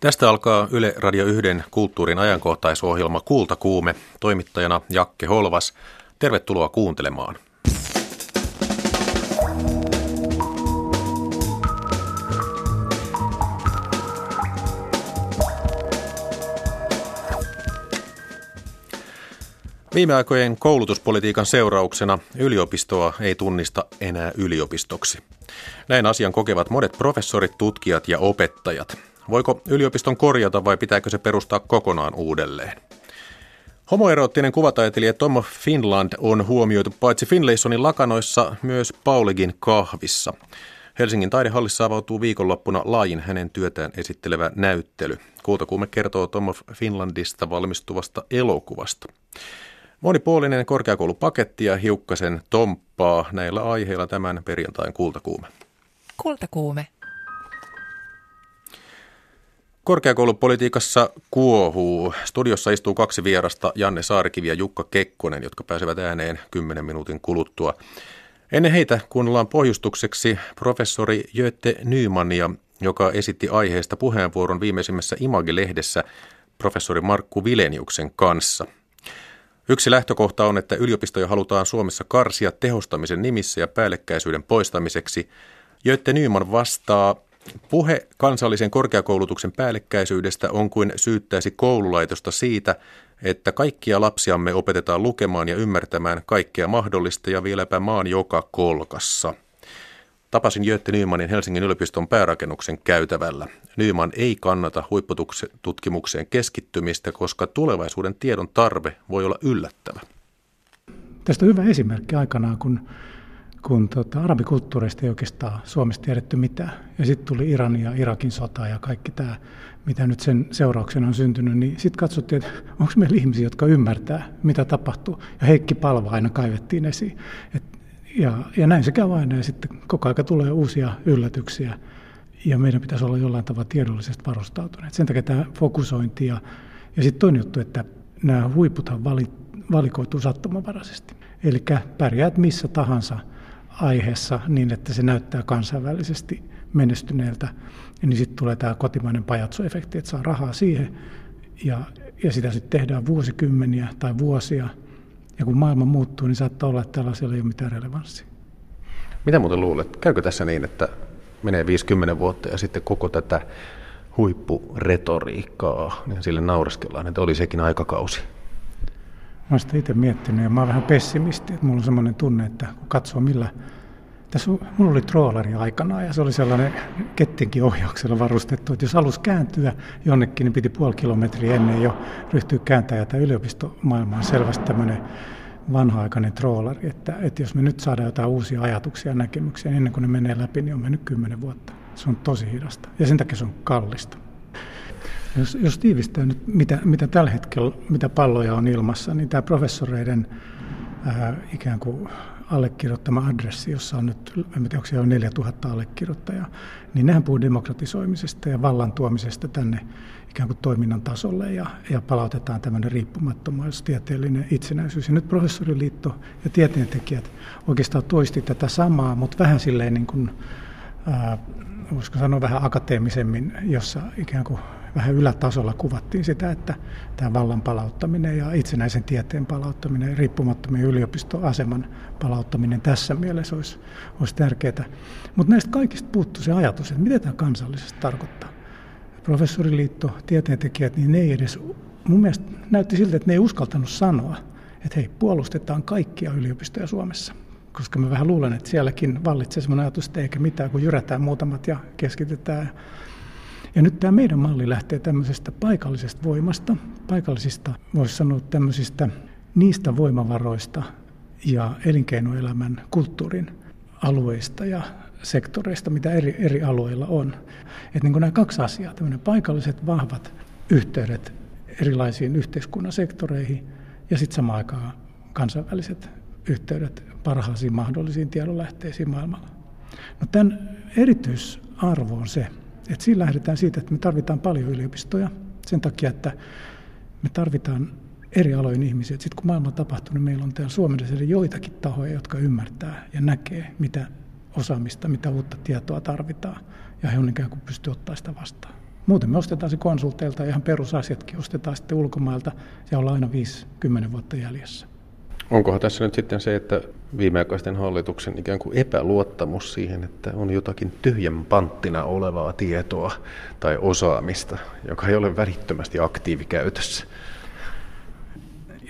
Tästä alkaa Yle Radio 1 kulttuurin ajankohtaisohjelma Kultakuume, toimittajana Jakke Holvas. Tervetuloa kuuntelemaan. Viime aikojen koulutuspolitiikan seurauksena yliopistoa ei tunnista enää yliopistoksi. Näin asian kokevat monet professorit, tutkijat ja opettajat. Voiko yliopiston korjata vai pitääkö se perustaa kokonaan uudelleen? Homoeroottinen kuvataiteilija Tom Finland on huomioitu paitsi Finlaysonin lakanoissa myös Pauligin kahvissa. Helsingin taidehallissa avautuu viikonloppuna laajin hänen työtään esittelevä näyttely. Kultakuume kertoo Tom Finlandista valmistuvasta elokuvasta. Monipuolinen korkeakoulupaketti ja hiukkasen tomppaa näillä aiheilla tämän perjantain kultakuume. Kultakuume. Korkeakoulupolitiikassa kuohuu. Studiossa istuu kaksi vierasta, Janne Saarikivi ja Jukka Kekkonen, jotka pääsevät ääneen 10 minuutin kuluttua. Ennen heitä kuunnellaan pohjustukseksi professori Jötte Nymania, joka esitti aiheesta puheenvuoron viimeisimmässä Image-lehdessä professori Markku Vileniuksen kanssa. Yksi lähtökohta on, että yliopistoja halutaan Suomessa karsia tehostamisen nimissä ja päällekkäisyyden poistamiseksi. Jötte Nyman vastaa, Puhe kansallisen korkeakoulutuksen päällekkäisyydestä on kuin syyttäisi koululaitosta siitä, että kaikkia lapsiamme opetetaan lukemaan ja ymmärtämään kaikkea mahdollista ja vieläpä maan joka kolkassa. Tapasin Jötte Nymanin Helsingin yliopiston päärakennuksen käytävällä. Nyman ei kannata huippututkimukseen keskittymistä, koska tulevaisuuden tiedon tarve voi olla yllättävä. Tästä on hyvä esimerkki aikanaan, kun kun tota, arabikulttuureista ei oikeastaan Suomessa tiedetty mitään. Ja sitten tuli Iran ja Irakin sota ja kaikki tämä, mitä nyt sen seurauksena on syntynyt, niin sitten katsottiin, että onko meillä ihmisiä, jotka ymmärtää, mitä tapahtuu. Ja Heikki Palva aina kaivettiin esiin. Et, ja, ja näin se käy aina, ja sitten koko aika tulee uusia yllätyksiä. Ja meidän pitäisi olla jollain tavalla tiedollisesti varustautuneet. Sen takia tämä fokusointi ja, ja sitten toinen juttu, että nämä huiputhan vali, valikoituu sattumanvaraisesti. Eli pärjäät missä tahansa – aiheessa niin, että se näyttää kansainvälisesti menestyneeltä, niin sitten tulee tämä kotimainen pajatsoefekti, että saa rahaa siihen ja, ja sitä sitten tehdään vuosikymmeniä tai vuosia. Ja kun maailma muuttuu, niin saattaa olla, että tällaisella ei ole mitään relevanssia. Mitä muuten luulet? Käykö tässä niin, että menee 50 vuotta ja sitten koko tätä huippuretoriikkaa, niin sille naureskellaan, että oli sekin aikakausi? Mä oon sitä itse miettinyt ja mä oon vähän pessimisti. Että mulla on semmoinen tunne, että kun katsoo millä... Tässä mulla oli troolari aikanaan ja se oli sellainen kettinkin ohjauksella varustettu, että jos alus kääntyä jonnekin, niin piti puoli kilometriä ennen jo ryhtyä kääntämään. Ja yliopistomaailma on selvästi tämmöinen vanha-aikainen troolari, että, että jos me nyt saadaan jotain uusia ajatuksia ja näkemyksiä, niin ennen kuin ne menee läpi, niin on mennyt kymmenen vuotta. Se on tosi hidasta ja sen takia se on kallista. Jos, jos tiivistää nyt, mitä, mitä tällä hetkellä, mitä palloja on ilmassa, niin tämä professoreiden ää, ikään kuin allekirjoittama adressi, jossa on nyt, en tiedä, onko siellä on 4000 allekirjoittajaa, niin nehän puhuu demokratisoimisesta ja vallan tuomisesta tänne ikään kuin toiminnan tasolle ja, ja palautetaan tämmöinen riippumattomuus, tieteellinen itsenäisyys. Ja nyt professoriliitto ja tieteentekijät oikeastaan toisti tätä samaa, mutta vähän silleen niin kuin, ää, voisiko sanoa vähän akateemisemmin, jossa ikään kuin vähän ylätasolla kuvattiin sitä, että tämä vallan palauttaminen ja itsenäisen tieteen palauttaminen, riippumattomien yliopistoaseman palauttaminen tässä mielessä olisi, olisi tärkeää. Mutta näistä kaikista puuttuu se ajatus, että mitä tämä kansallisesti tarkoittaa. Professoriliitto, tieteentekijät, niin ne ei edes, mun mielestä näytti siltä, että ne ei uskaltanut sanoa, että hei, puolustetaan kaikkia yliopistoja Suomessa koska mä vähän luulen, että sielläkin vallitsee sellainen ajatus, että eikä mitään, kun jyrätään muutamat ja keskitetään ja nyt tämä meidän malli lähtee tämmöisestä paikallisesta voimasta, paikallisista, voisi sanoa tämmöisistä niistä voimavaroista ja elinkeinoelämän kulttuurin alueista ja sektoreista, mitä eri, eri alueilla on. Että niin nämä kaksi asiaa, tämmöinen paikalliset vahvat yhteydet erilaisiin yhteiskunnan sektoreihin ja sitten samaan aikaan kansainväliset yhteydet parhaisiin mahdollisiin tiedonlähteisiin maailmalla. No tämän erityisarvo on se, et siinä lähdetään siitä, että me tarvitaan paljon yliopistoja sen takia, että me tarvitaan eri alojen ihmisiä. Sitten kun maailma tapahtuu, niin meillä on täällä Suomessa joitakin tahoja, jotka ymmärtää ja näkee, mitä osaamista, mitä uutta tietoa tarvitaan. Ja he on ikään kuin pysty ottaa sitä vastaan. Muuten me ostetaan se konsulteilta ihan perusasiatkin ostetaan sitten ulkomailta ja ollaan aina 5-10 vuotta jäljessä. Onkohan tässä nyt sitten se, että viimeaikaisten hallituksen ikään kuin epäluottamus siihen, että on jotakin tyhjän panttina olevaa tietoa tai osaamista, joka ei ole välittömästi aktiivikäytössä?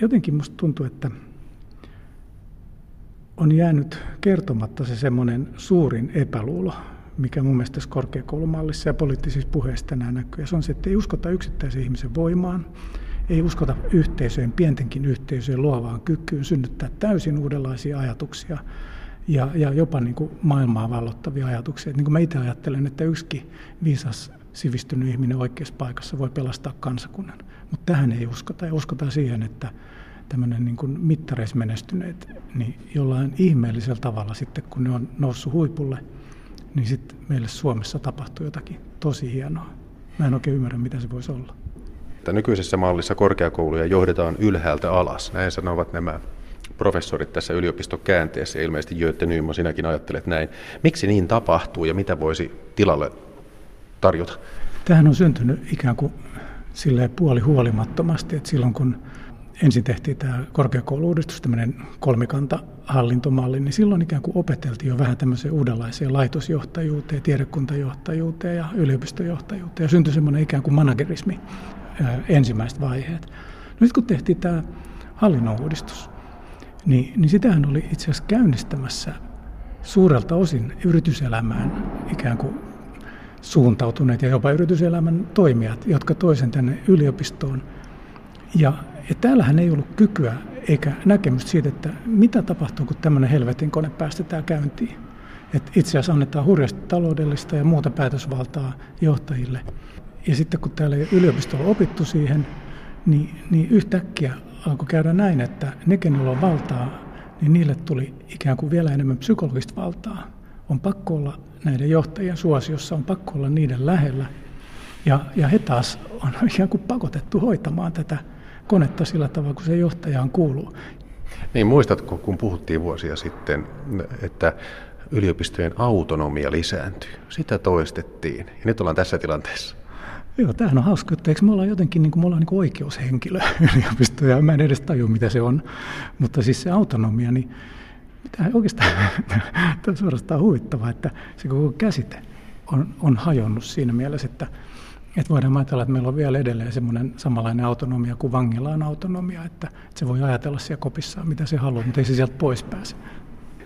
Jotenkin musta tuntuu, että on jäänyt kertomatta se semmoinen suurin epäluulo, mikä mun mielestä tässä korkeakoulumallissa ja poliittisissa puheissa tänään näkyy. Ja se on se, että ei uskota yksittäisen ihmisen voimaan, ei uskota yhteisöjen, pientenkin yhteisöjen luovaan kykyyn synnyttää täysin uudenlaisia ajatuksia ja, ja jopa niin kuin maailmaa vallottavia ajatuksia. niin kuin mä itse ajattelen, että yksikin viisas sivistynyt ihminen oikeassa paikassa voi pelastaa kansakunnan. Mutta tähän ei uskota. Ja uskotaan siihen, että tämmöinen niin kuin mittareissa menestyneet, niin jollain ihmeellisellä tavalla sitten, kun ne on noussut huipulle, niin sitten meille Suomessa tapahtuu jotakin tosi hienoa. Mä en oikein ymmärrä, mitä se voisi olla. Että nykyisessä mallissa korkeakouluja johdetaan ylhäältä alas. Näin sanovat nämä professorit tässä yliopistokäänteessä. Ilmeisesti Jötte Nyman, sinäkin ajattelet näin. Miksi niin tapahtuu ja mitä voisi tilalle tarjota? Tähän on syntynyt ikään kuin silleen puoli huolimattomasti, että silloin kun ensin tehtiin tämä korkeakouluudistus, tämmöinen kolmikanta hallintomalli, niin silloin ikään kuin opeteltiin jo vähän tämmöiseen uudenlaiseen laitosjohtajuuteen, tiedekuntajohtajuuteen ja yliopistojohtajuuteen. Ja syntyi semmoinen ikään kuin managerismi ensimmäiset vaiheet. Nyt kun tehtiin tämä hallinnon uudistus, niin, niin sitähän oli itse asiassa käynnistämässä suurelta osin yrityselämään ikään kuin suuntautuneet ja jopa yrityselämän toimijat, jotka toisen tänne yliopistoon. Ja, ja täällähän ei ollut kykyä eikä näkemystä siitä, että mitä tapahtuu, kun tämmöinen helvetin kone päästetään käyntiin. Et itse asiassa annetaan hurjasti taloudellista ja muuta päätösvaltaa johtajille. Ja sitten kun täällä yliopistolla on opittu siihen, niin, niin yhtäkkiä alkoi käydä näin, että ne, kenellä on valtaa, niin niille tuli ikään kuin vielä enemmän psykologista valtaa. On pakko olla näiden johtajien suosiossa, on pakko olla niiden lähellä. Ja, ja he taas on ikään kuin pakotettu hoitamaan tätä konetta sillä tavalla, kun se johtajaan kuuluu. Niin muistatko, kun puhuttiin vuosia sitten, että yliopistojen autonomia lisääntyy. Sitä toistettiin. Ja nyt ollaan tässä tilanteessa. Joo, tämähän on hauska, että eikö me ollaan jotenkin niin kuin, me ollaan niin kuin oikeushenkilö yliopistoja. Mä en edes tajua, mitä se on. Mutta siis se autonomia, niin mitä oikeastaan tämä on suorastaan huvittavaa, että se koko käsite on, on hajonnut siinä mielessä, että, että voidaan ajatella, että meillä on vielä edelleen semmoinen samanlainen autonomia kuin vangilla on autonomia, että, että se voi ajatella siellä kopissaan, mitä se haluaa, mutta ei se sieltä pois pääse.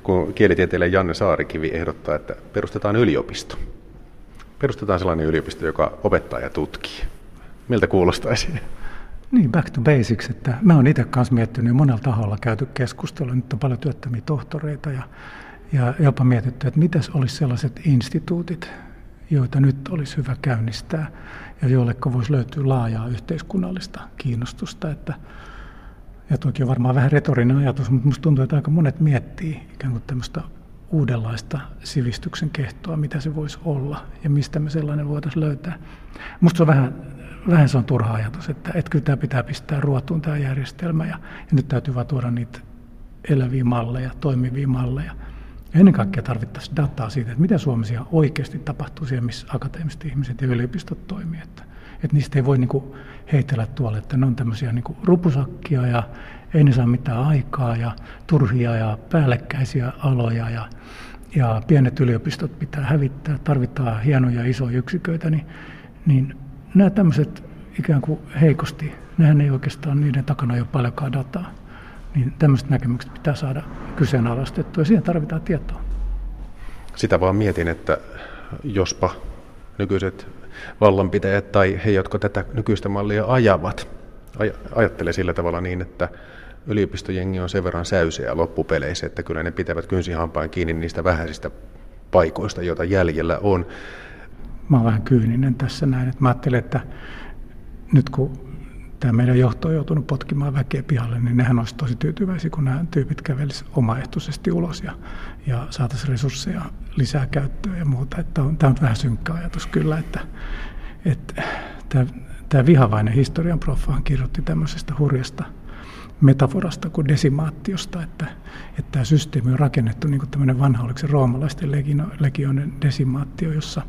Kun kielitieteilijä Janne Saarikivi ehdottaa, että perustetaan yliopisto, perustetaan sellainen yliopisto, joka opettaa ja tutkii. Miltä kuulostaisi? Niin, back to basics. Että mä oon itse kanssa miettinyt monella taholla käyty keskustelua. Nyt on paljon työttömiä tohtoreita ja, ja jopa mietitty, että mitäs olisi sellaiset instituutit, joita nyt olisi hyvä käynnistää ja joille voisi löytyä laajaa yhteiskunnallista kiinnostusta. Että, ja toki on varmaan vähän retorinen ajatus, mutta minusta tuntuu, että aika monet miettii ikään kuin tämmöistä uudenlaista sivistyksen kehtoa, mitä se voisi olla ja mistä me sellainen voitaisiin löytää. Minusta se on vähän, vähän se on turha ajatus, että, että kyllä tämä pitää pistää ruotuun tämä järjestelmä ja, ja nyt täytyy vaan tuoda niitä eläviä malleja, toimivia malleja. Ja ennen kaikkea tarvittaisiin dataa siitä, että mitä Suomessa oikeasti tapahtuu siellä, missä akateemiset ihmiset ja yliopistot toimii. Että, että niistä ei voi niin kuin heitellä tuolle, että ne on tämmöisiä niin kuin rupusakkia ja ei ne saa mitään aikaa ja turhia ja päällekkäisiä aloja ja, ja pienet yliopistot pitää hävittää, tarvitaan hienoja isoja yksiköitä, niin, niin nämä tämmöiset ikään kuin heikosti, nehän ei oikeastaan, niiden takana ei ole paljonkaan dataa. Niin tämmöiset näkemykset pitää saada kyseenalaistettua ja siihen tarvitaan tietoa. Sitä vaan mietin, että jospa nykyiset vallanpitäjät tai he, jotka tätä nykyistä mallia ajavat, ajattelee sillä tavalla niin, että yliopistojengi on sen verran säyseä loppupeleissä, että kyllä ne pitävät kynsihampaan kiinni niistä vähäisistä paikoista, joita jäljellä on. Mä oon vähän kyyninen tässä näin, että mä ajattelen, että nyt kun tämä meidän johto on joutunut potkimaan väkeä pihalle, niin nehän olisi tosi tyytyväisiä, kun nämä tyypit kävelisivät omaehtoisesti ulos ja, ja saataisiin resursseja lisää käyttöön ja muuta. Että on, tämä on vähän synkkä ajatus kyllä, että, että tämä, tämä vihavainen historian profaan kirjoitti tämmöisestä hurjasta metaforasta kuin desimaatiosta, että, että tämä systeemi on rakennettu niin kuin tämmöinen vanha, oliko se roomalaisten legioinen desimaatio, jossa,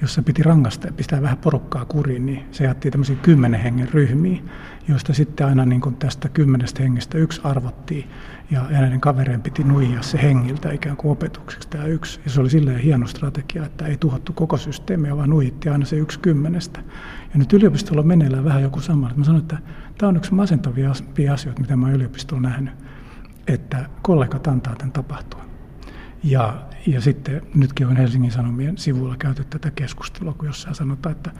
jossa piti rangasta ja pistää vähän porukkaa kuriin, niin se jaettiin tämmöisiin kymmenen hengen ryhmiin, joista sitten aina niin kuin tästä kymmenestä hengestä yksi arvottiin ja, ja näiden kavereen piti nuijia se hengiltä ikään kuin opetukseksi tämä yksi. Ja se oli silleen hieno strategia, että ei tuhottu koko systeemiä, vaan nuijittiin aina se yksi kymmenestä. Ja nyt yliopistolla on meneillään vähän joku sama. Mä sanoin, että tämä on yksi masentavia asioita, mitä mä oon yliopistolla nähnyt, että kollegat antaa tämän tapahtua. Ja, ja sitten nytkin on Helsingin Sanomien sivuilla käyty tätä keskustelua, kun jossain sanotaan, että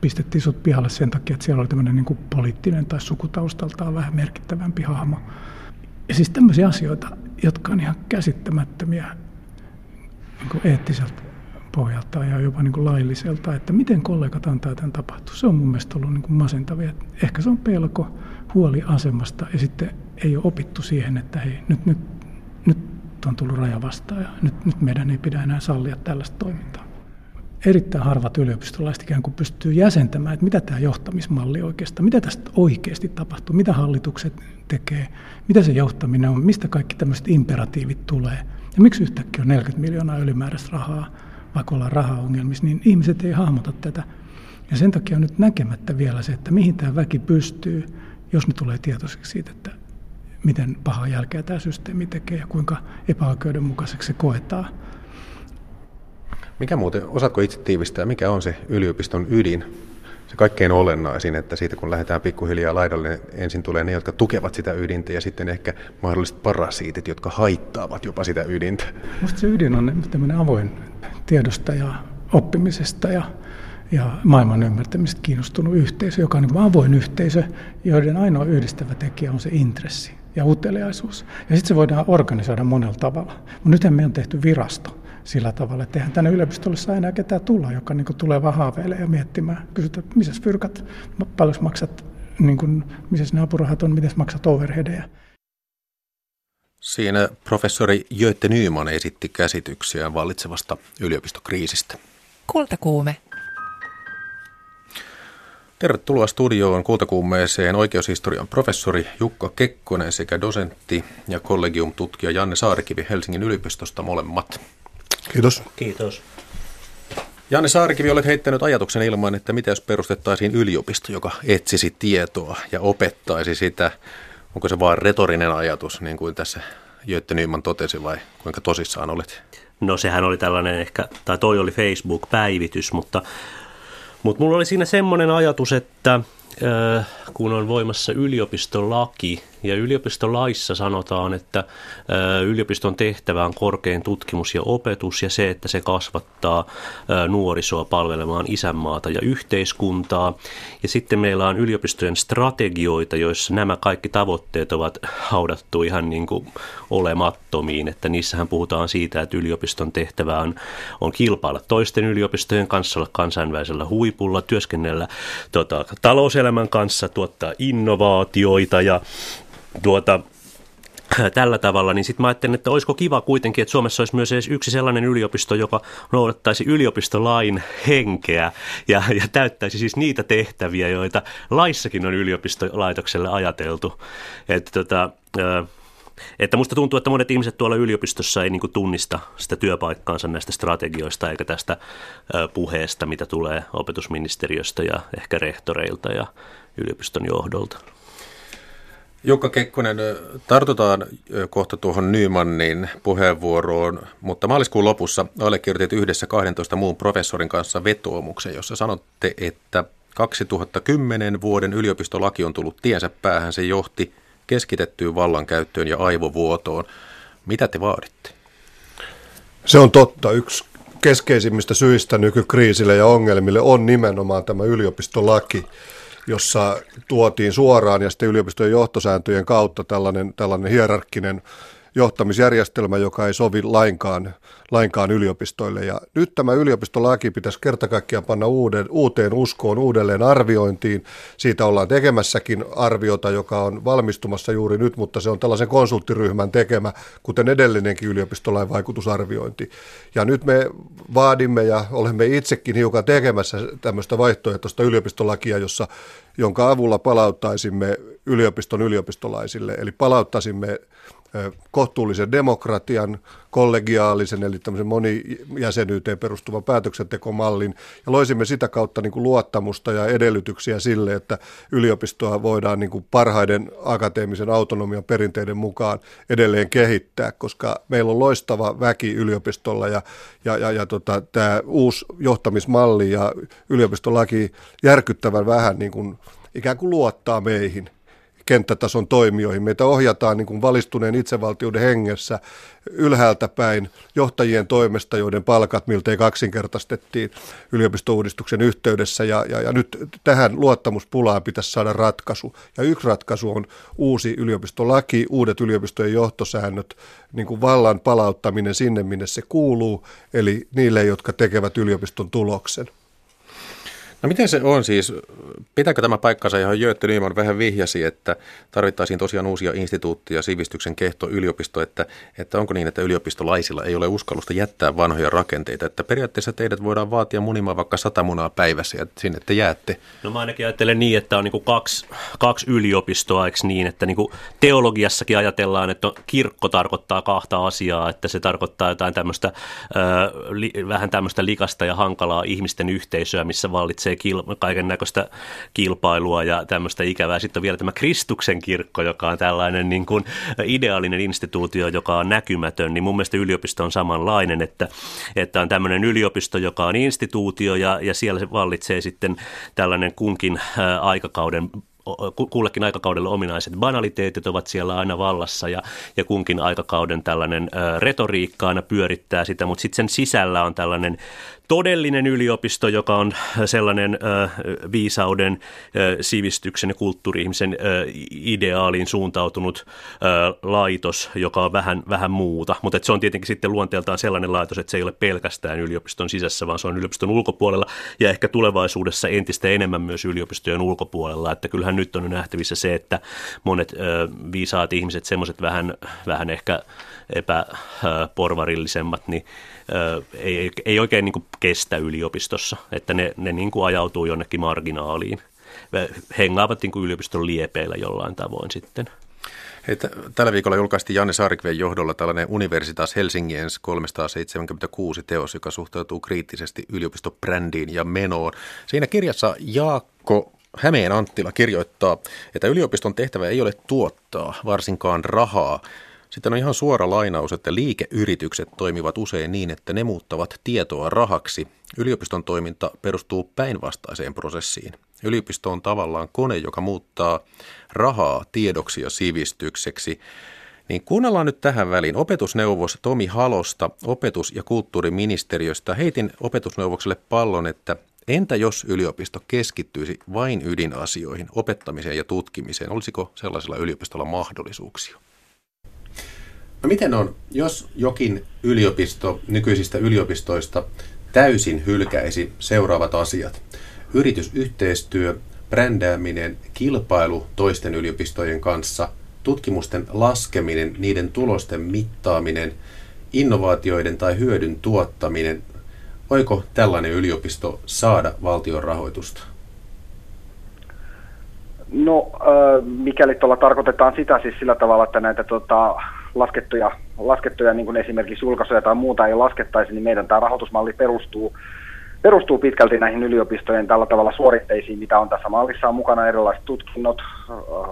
pistettiin sut pihalle sen takia, että siellä oli tämmöinen niin poliittinen tai sukutaustaltaan vähän merkittävämpi hahmo. Ja siis tämmöisiä asioita, jotka on ihan käsittämättömiä niin kuin eettiseltä pohjalta ja jopa niin kuin lailliselta, että miten kollegat antaa tämän tapahtua. Se on mun mielestä ollut niin kuin masentavia. Ehkä se on pelko, huoli asemasta ja sitten ei ole opittu siihen, että hei, nyt, nyt, nyt on tullut raja vastaan ja nyt, nyt meidän ei pidä enää sallia tällaista toimintaa. Erittäin harvat yliopistolaiset ikään kuin pystyy jäsentämään, että mitä tämä johtamismalli oikeastaan, mitä tästä oikeasti tapahtuu, mitä hallitukset tekee, mitä se johtaminen on, mistä kaikki tämmöiset imperatiivit tulee ja miksi yhtäkkiä on 40 miljoonaa ylimääräistä rahaa, vaikka ollaan rahaongelmissa, niin ihmiset ei hahmota tätä. Ja sen takia on nyt näkemättä vielä se, että mihin tämä väki pystyy, jos ne tulee tietoiseksi siitä, että miten pahaa jälkeä tämä systeemi tekee ja kuinka epäoikeudenmukaiseksi se koetaan. Mikä muuten, osaatko itse tiivistää, mikä on se yliopiston ydin? Se kaikkein olennaisin, että siitä kun lähdetään pikkuhiljaa laidalle, niin ensin tulee ne, jotka tukevat sitä ydintä ja sitten ehkä mahdolliset parasiitit, jotka haittaavat jopa sitä ydintä. Minusta se ydin on tämmöinen avoin tiedosta ja oppimisesta ja ja maailman ymmärtämistä kiinnostunut yhteisö, joka on niin avoin yhteisö, joiden ainoa yhdistävä tekijä on se intressi ja uteliaisuus. Ja sitten se voidaan organisoida monella tavalla. Mutta nythän me on tehty virasto sillä tavalla, että eihän tänne yliopistolle saa enää ketään tulla, joka niin tulee vaan haaveilemaan ja miettimään, kysytään, missä fyrkat, paljon maksat, niin kuin, missä ne apurahat on, miten maksat overheadeja. Siinä professori Jötte Nyman esitti käsityksiä vallitsevasta yliopistokriisistä. Kultakuume. Tervetuloa studioon kultakuumeeseen oikeushistorian professori Jukka Kekkonen sekä dosentti ja kollegium-tutkija Janne Saarikivi Helsingin yliopistosta molemmat. Kiitos. Kiitos. Janne Saarikivi, olet heittänyt ajatuksen ilmaan, että mitä jos perustettaisiin yliopisto, joka etsisi tietoa ja opettaisi sitä. Onko se vain retorinen ajatus, niin kuin tässä Jötte Nyman totesi, vai kuinka tosissaan olet? No sehän oli tällainen ehkä, tai toi oli Facebook-päivitys, mutta mutta mulla oli siinä semmoinen ajatus, että kun on voimassa yliopistolaki, ja yliopistolaissa sanotaan, että yliopiston tehtävä on korkein tutkimus ja opetus ja se, että se kasvattaa nuorisoa palvelemaan isänmaata ja yhteiskuntaa. Ja sitten meillä on yliopistojen strategioita, joissa nämä kaikki tavoitteet ovat haudattu ihan niin kuin olemattomiin. Että niissähän puhutaan siitä, että yliopiston tehtävä on, on kilpailla toisten yliopistojen kanssa, olla kansainvälisellä huipulla, työskennellä tota, talouselämän kanssa, tuottaa innovaatioita ja tuota, tällä tavalla, niin sitten mä ajattelin, että olisiko kiva kuitenkin, että Suomessa olisi myös edes yksi sellainen yliopisto, joka noudattaisi yliopistolain henkeä ja, ja täyttäisi siis niitä tehtäviä, joita laissakin on yliopistolaitokselle ajateltu. Että tota, että musta tuntuu, että monet ihmiset tuolla yliopistossa ei niin tunnista sitä työpaikkaansa näistä strategioista eikä tästä puheesta, mitä tulee opetusministeriöstä ja ehkä rehtoreilta ja yliopiston johdolta. Jukka Kekkonen, tartutaan kohta tuohon Nymanin puheenvuoroon, mutta maaliskuun lopussa allekirjoitit yhdessä 12 muun professorin kanssa vetoomuksen, jossa sanotte, että 2010 vuoden yliopistolaki on tullut tiensä päähän. Se johti keskitettyyn vallankäyttöön ja aivovuotoon. Mitä te vaaditte? Se on totta. Yksi keskeisimmistä syistä nykykriisille ja ongelmille on nimenomaan tämä yliopistolaki jossa tuotiin suoraan ja sitten yliopistojen johtosääntöjen kautta tällainen, tällainen hierarkkinen johtamisjärjestelmä, joka ei sovi lainkaan, lainkaan yliopistoille. Ja nyt tämä yliopistolaki pitäisi kerta kaikkiaan panna uuden, uuteen uskoon, uudelleen arviointiin. Siitä ollaan tekemässäkin arviota, joka on valmistumassa juuri nyt, mutta se on tällaisen konsulttiryhmän tekemä, kuten edellinenkin yliopistolain vaikutusarviointi. Ja nyt me vaadimme ja olemme itsekin hiukan tekemässä tämmöistä vaihtoehtoista yliopistolakia, jossa, jonka avulla palauttaisimme yliopiston yliopistolaisille, eli palauttaisimme kohtuullisen demokratian, kollegiaalisen, eli tämmöisen monijäsenyyteen perustuvan päätöksentekomallin, ja loisimme sitä kautta niin kuin luottamusta ja edellytyksiä sille, että yliopistoa voidaan niin kuin parhaiden akateemisen autonomian perinteiden mukaan edelleen kehittää, koska meillä on loistava väki yliopistolla, ja, ja, ja, ja tota, tämä uusi johtamismalli ja yliopistolaki järkyttävän vähän niin kuin, ikään kuin luottaa meihin – kenttätason toimijoihin. Meitä ohjataan niin kuin valistuneen itsevaltiuden hengessä ylhäältä päin johtajien toimesta, joiden palkat miltei kaksinkertaistettiin yliopistouudistuksen yhteydessä. Ja, ja, ja nyt tähän luottamuspulaan pitäisi saada ratkaisu. Ja yksi ratkaisu on uusi yliopistolaki, uudet yliopistojen johtosäännöt, niin kuin vallan palauttaminen sinne, minne se kuuluu, eli niille, jotka tekevät yliopiston tuloksen. No miten se on siis, pitääkö tämä paikkansa, johon Jötte Nyman vähän vihjasi, että tarvittaisiin tosiaan uusia instituutteja, sivistyksen kehto, yliopisto, että, että onko niin, että yliopistolaisilla ei ole uskallusta jättää vanhoja rakenteita, että periaatteessa teidät voidaan vaatia munimaan vaikka sata munaa päivässä ja sinne te jäätte. No mä ainakin ajattelen niin, että on niin kaksi, kaksi yliopistoa, eikö niin, että niin teologiassakin ajatellaan, että kirkko tarkoittaa kahta asiaa, että se tarkoittaa jotain tämmöistä, li, vähän tämmöistä likasta ja hankalaa ihmisten yhteisöä, missä vallitsee se kil, kaiken näköistä kilpailua ja tämmöistä ikävää. Sitten on vielä tämä Kristuksen kirkko, joka on tällainen niin kuin ideaalinen instituutio, joka on näkymätön, niin mun mielestä yliopisto on samanlainen, että, että on tämmöinen yliopisto, joka on instituutio ja, ja siellä se vallitsee sitten tällainen kunkin aikakauden kullekin aikakaudelle ominaiset banaliteetit ovat siellä aina vallassa ja, ja kunkin aikakauden tällainen ö, retoriikka aina pyörittää sitä, mutta sitten sen sisällä on tällainen todellinen yliopisto, joka on sellainen ö, viisauden, ö, sivistyksen ja kulttuuri-ihmisen ideaaliin suuntautunut laitos, joka on vähän, vähän muuta. Mutta se on tietenkin sitten luonteeltaan sellainen laitos, että se ei ole pelkästään yliopiston sisässä, vaan se on yliopiston ulkopuolella ja ehkä tulevaisuudessa entistä enemmän myös yliopistojen ulkopuolella. Että kyllähän nyt on nähtävissä se, että monet viisaat ihmiset, semmoiset vähän, vähän ehkä epäporvarillisemmat, niin ei, ei oikein niin kestä yliopistossa, että ne, ne niin kuin ajautuu jonnekin marginaaliin. Hengaavat niin kuin yliopiston liepeillä jollain tavoin sitten. Hei, tällä viikolla julkaistiin Janne Saarikven johdolla tällainen Universitas Helsingiens 376 teos, joka suhtautuu kriittisesti yliopistobrändiin ja menoon. Siinä kirjassa Jaakko Hämeen Anttila kirjoittaa, että yliopiston tehtävä ei ole tuottaa varsinkaan rahaa, sitten on ihan suora lainaus, että liikeyritykset toimivat usein niin, että ne muuttavat tietoa rahaksi. Yliopiston toiminta perustuu päinvastaiseen prosessiin. Yliopisto on tavallaan kone, joka muuttaa rahaa tiedoksi ja sivistykseksi. Niin kuunnellaan nyt tähän väliin opetusneuvos Tomi Halosta opetus- ja kulttuuriministeriöstä. Heitin opetusneuvokselle pallon, että entä jos yliopisto keskittyisi vain ydinasioihin, opettamiseen ja tutkimiseen? Olisiko sellaisella yliopistolla mahdollisuuksia? No miten on, jos jokin yliopisto nykyisistä yliopistoista täysin hylkäisi seuraavat asiat? Yritysyhteistyö, brändääminen, kilpailu toisten yliopistojen kanssa, tutkimusten laskeminen, niiden tulosten mittaaminen, innovaatioiden tai hyödyn tuottaminen. Voiko tällainen yliopisto saada valtion rahoitusta? No, mikäli tuolla tarkoitetaan sitä siis sillä tavalla, että näitä tota, laskettuja, laskettuja niin kuin esimerkiksi julkaisuja tai muuta ei laskettaisi, niin meidän tämä rahoitusmalli perustuu, perustuu pitkälti näihin yliopistojen tällä tavalla suoritteisiin, mitä on tässä mallissa. On mukana erilaiset tutkinnot,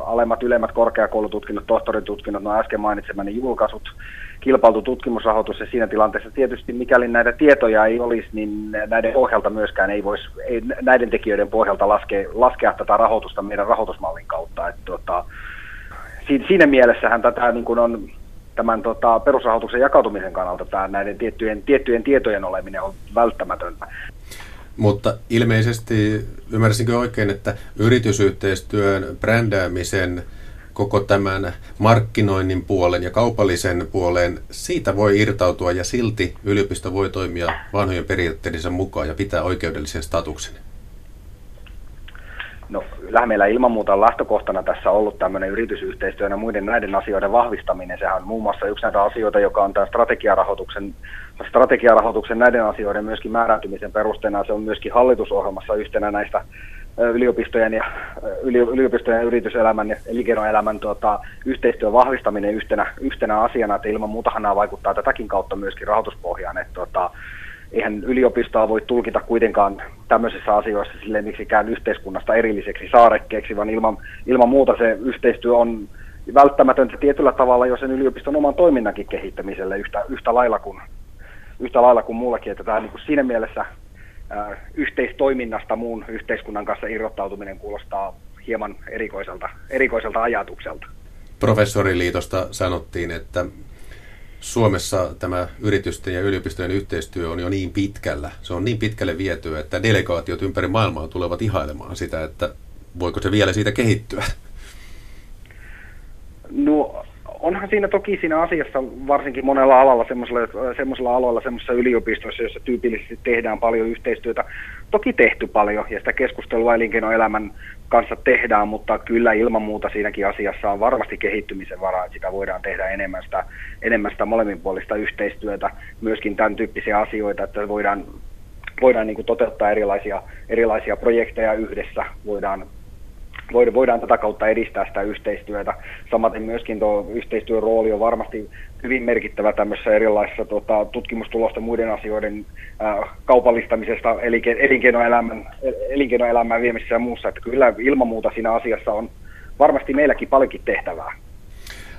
alemmat, ylemmät korkeakoulututkinnot, tohtoritutkinnot, no äsken mainitsemani julkaisut, kilpailtu tutkimusrahoitus ja siinä tilanteessa tietysti mikäli näitä tietoja ei olisi, niin näiden pohjalta myöskään ei voisi, ei, näiden tekijöiden pohjalta laskea, laskea tätä rahoitusta meidän rahoitusmallin kautta. Että, tota, siinä mielessähän tätä niin kuin on tämän tota, perusrahoituksen jakautumisen kannalta tämä näiden tiettyjen, tiettyjen tietojen oleminen on välttämätöntä. Mutta ilmeisesti ymmärsinkö oikein, että yritysyhteistyön brändäämisen koko tämän markkinoinnin puolen ja kaupallisen puolen, siitä voi irtautua ja silti yliopisto voi toimia vanhojen periaatteidensa mukaan ja pitää oikeudellisen statuksen? No, kyllähän meillä ilman muuta lähtökohtana tässä ollut tämmöinen yritysyhteistyö ja muiden näiden asioiden vahvistaminen. Sehän on muun muassa yksi näitä asioita, joka on tämän strategiarahoituksen, strategiarahoituksen näiden asioiden myöskin määräytymisen perusteena. Se on myöskin hallitusohjelmassa yhtenä näistä yliopistojen ja, yliopistojen ja yrityselämän ja elinkeinoelämän tota, yhteistyön vahvistaminen yhtenä, yhtenä asiana, että ilman muutahan nämä vaikuttaa tätäkin kautta myöskin rahoituspohjaan, että tota, eihän yliopistoa voi tulkita kuitenkaan tämmöisissä asioissa silleen miksikään yhteiskunnasta erilliseksi saarekkeeksi, vaan ilman, ilman muuta se yhteistyö on välttämätöntä tietyllä tavalla jo sen yliopiston oman toiminnankin kehittämiselle yhtä, yhtä, lailla, kuin, yhtä lailla kuin muullakin, että tämä niin kuin siinä mielessä ää, yhteistoiminnasta muun yhteiskunnan kanssa irrottautuminen kuulostaa hieman erikoiselta, erikoiselta ajatukselta. Professoriliitosta sanottiin, että Suomessa tämä yritysten ja yliopistojen yhteistyö on jo niin pitkällä, se on niin pitkälle vietyä, että delegaatiot ympäri maailmaa tulevat ihailemaan sitä, että voiko se vielä siitä kehittyä? No onhan siinä toki siinä asiassa varsinkin monella alalla, semmoisella, semmoisella aloilla, semmoisessa yliopistoissa, jossa tyypillisesti tehdään paljon yhteistyötä, toki tehty paljon ja sitä keskustelua elinkeinoelämän kanssa tehdään, mutta kyllä ilman muuta siinäkin asiassa on varmasti kehittymisen varaa, että sitä voidaan tehdä enemmän sitä, enemmän sitä molemminpuolista yhteistyötä, myöskin tämän tyyppisiä asioita, että voidaan voidaan niin kuin toteuttaa erilaisia, erilaisia projekteja yhdessä, voidaan voidaan tätä kautta edistää sitä yhteistyötä. Samaten myöskin tuo yhteistyön rooli on varmasti hyvin merkittävä tämmöisessä erilaisissa tota, tutkimustulosten muiden asioiden ää, kaupallistamisesta, elinkeinoelämän, elinkeinoelämän viemisessä ja muussa. Että kyllä ilman muuta siinä asiassa on varmasti meilläkin paljonkin tehtävää.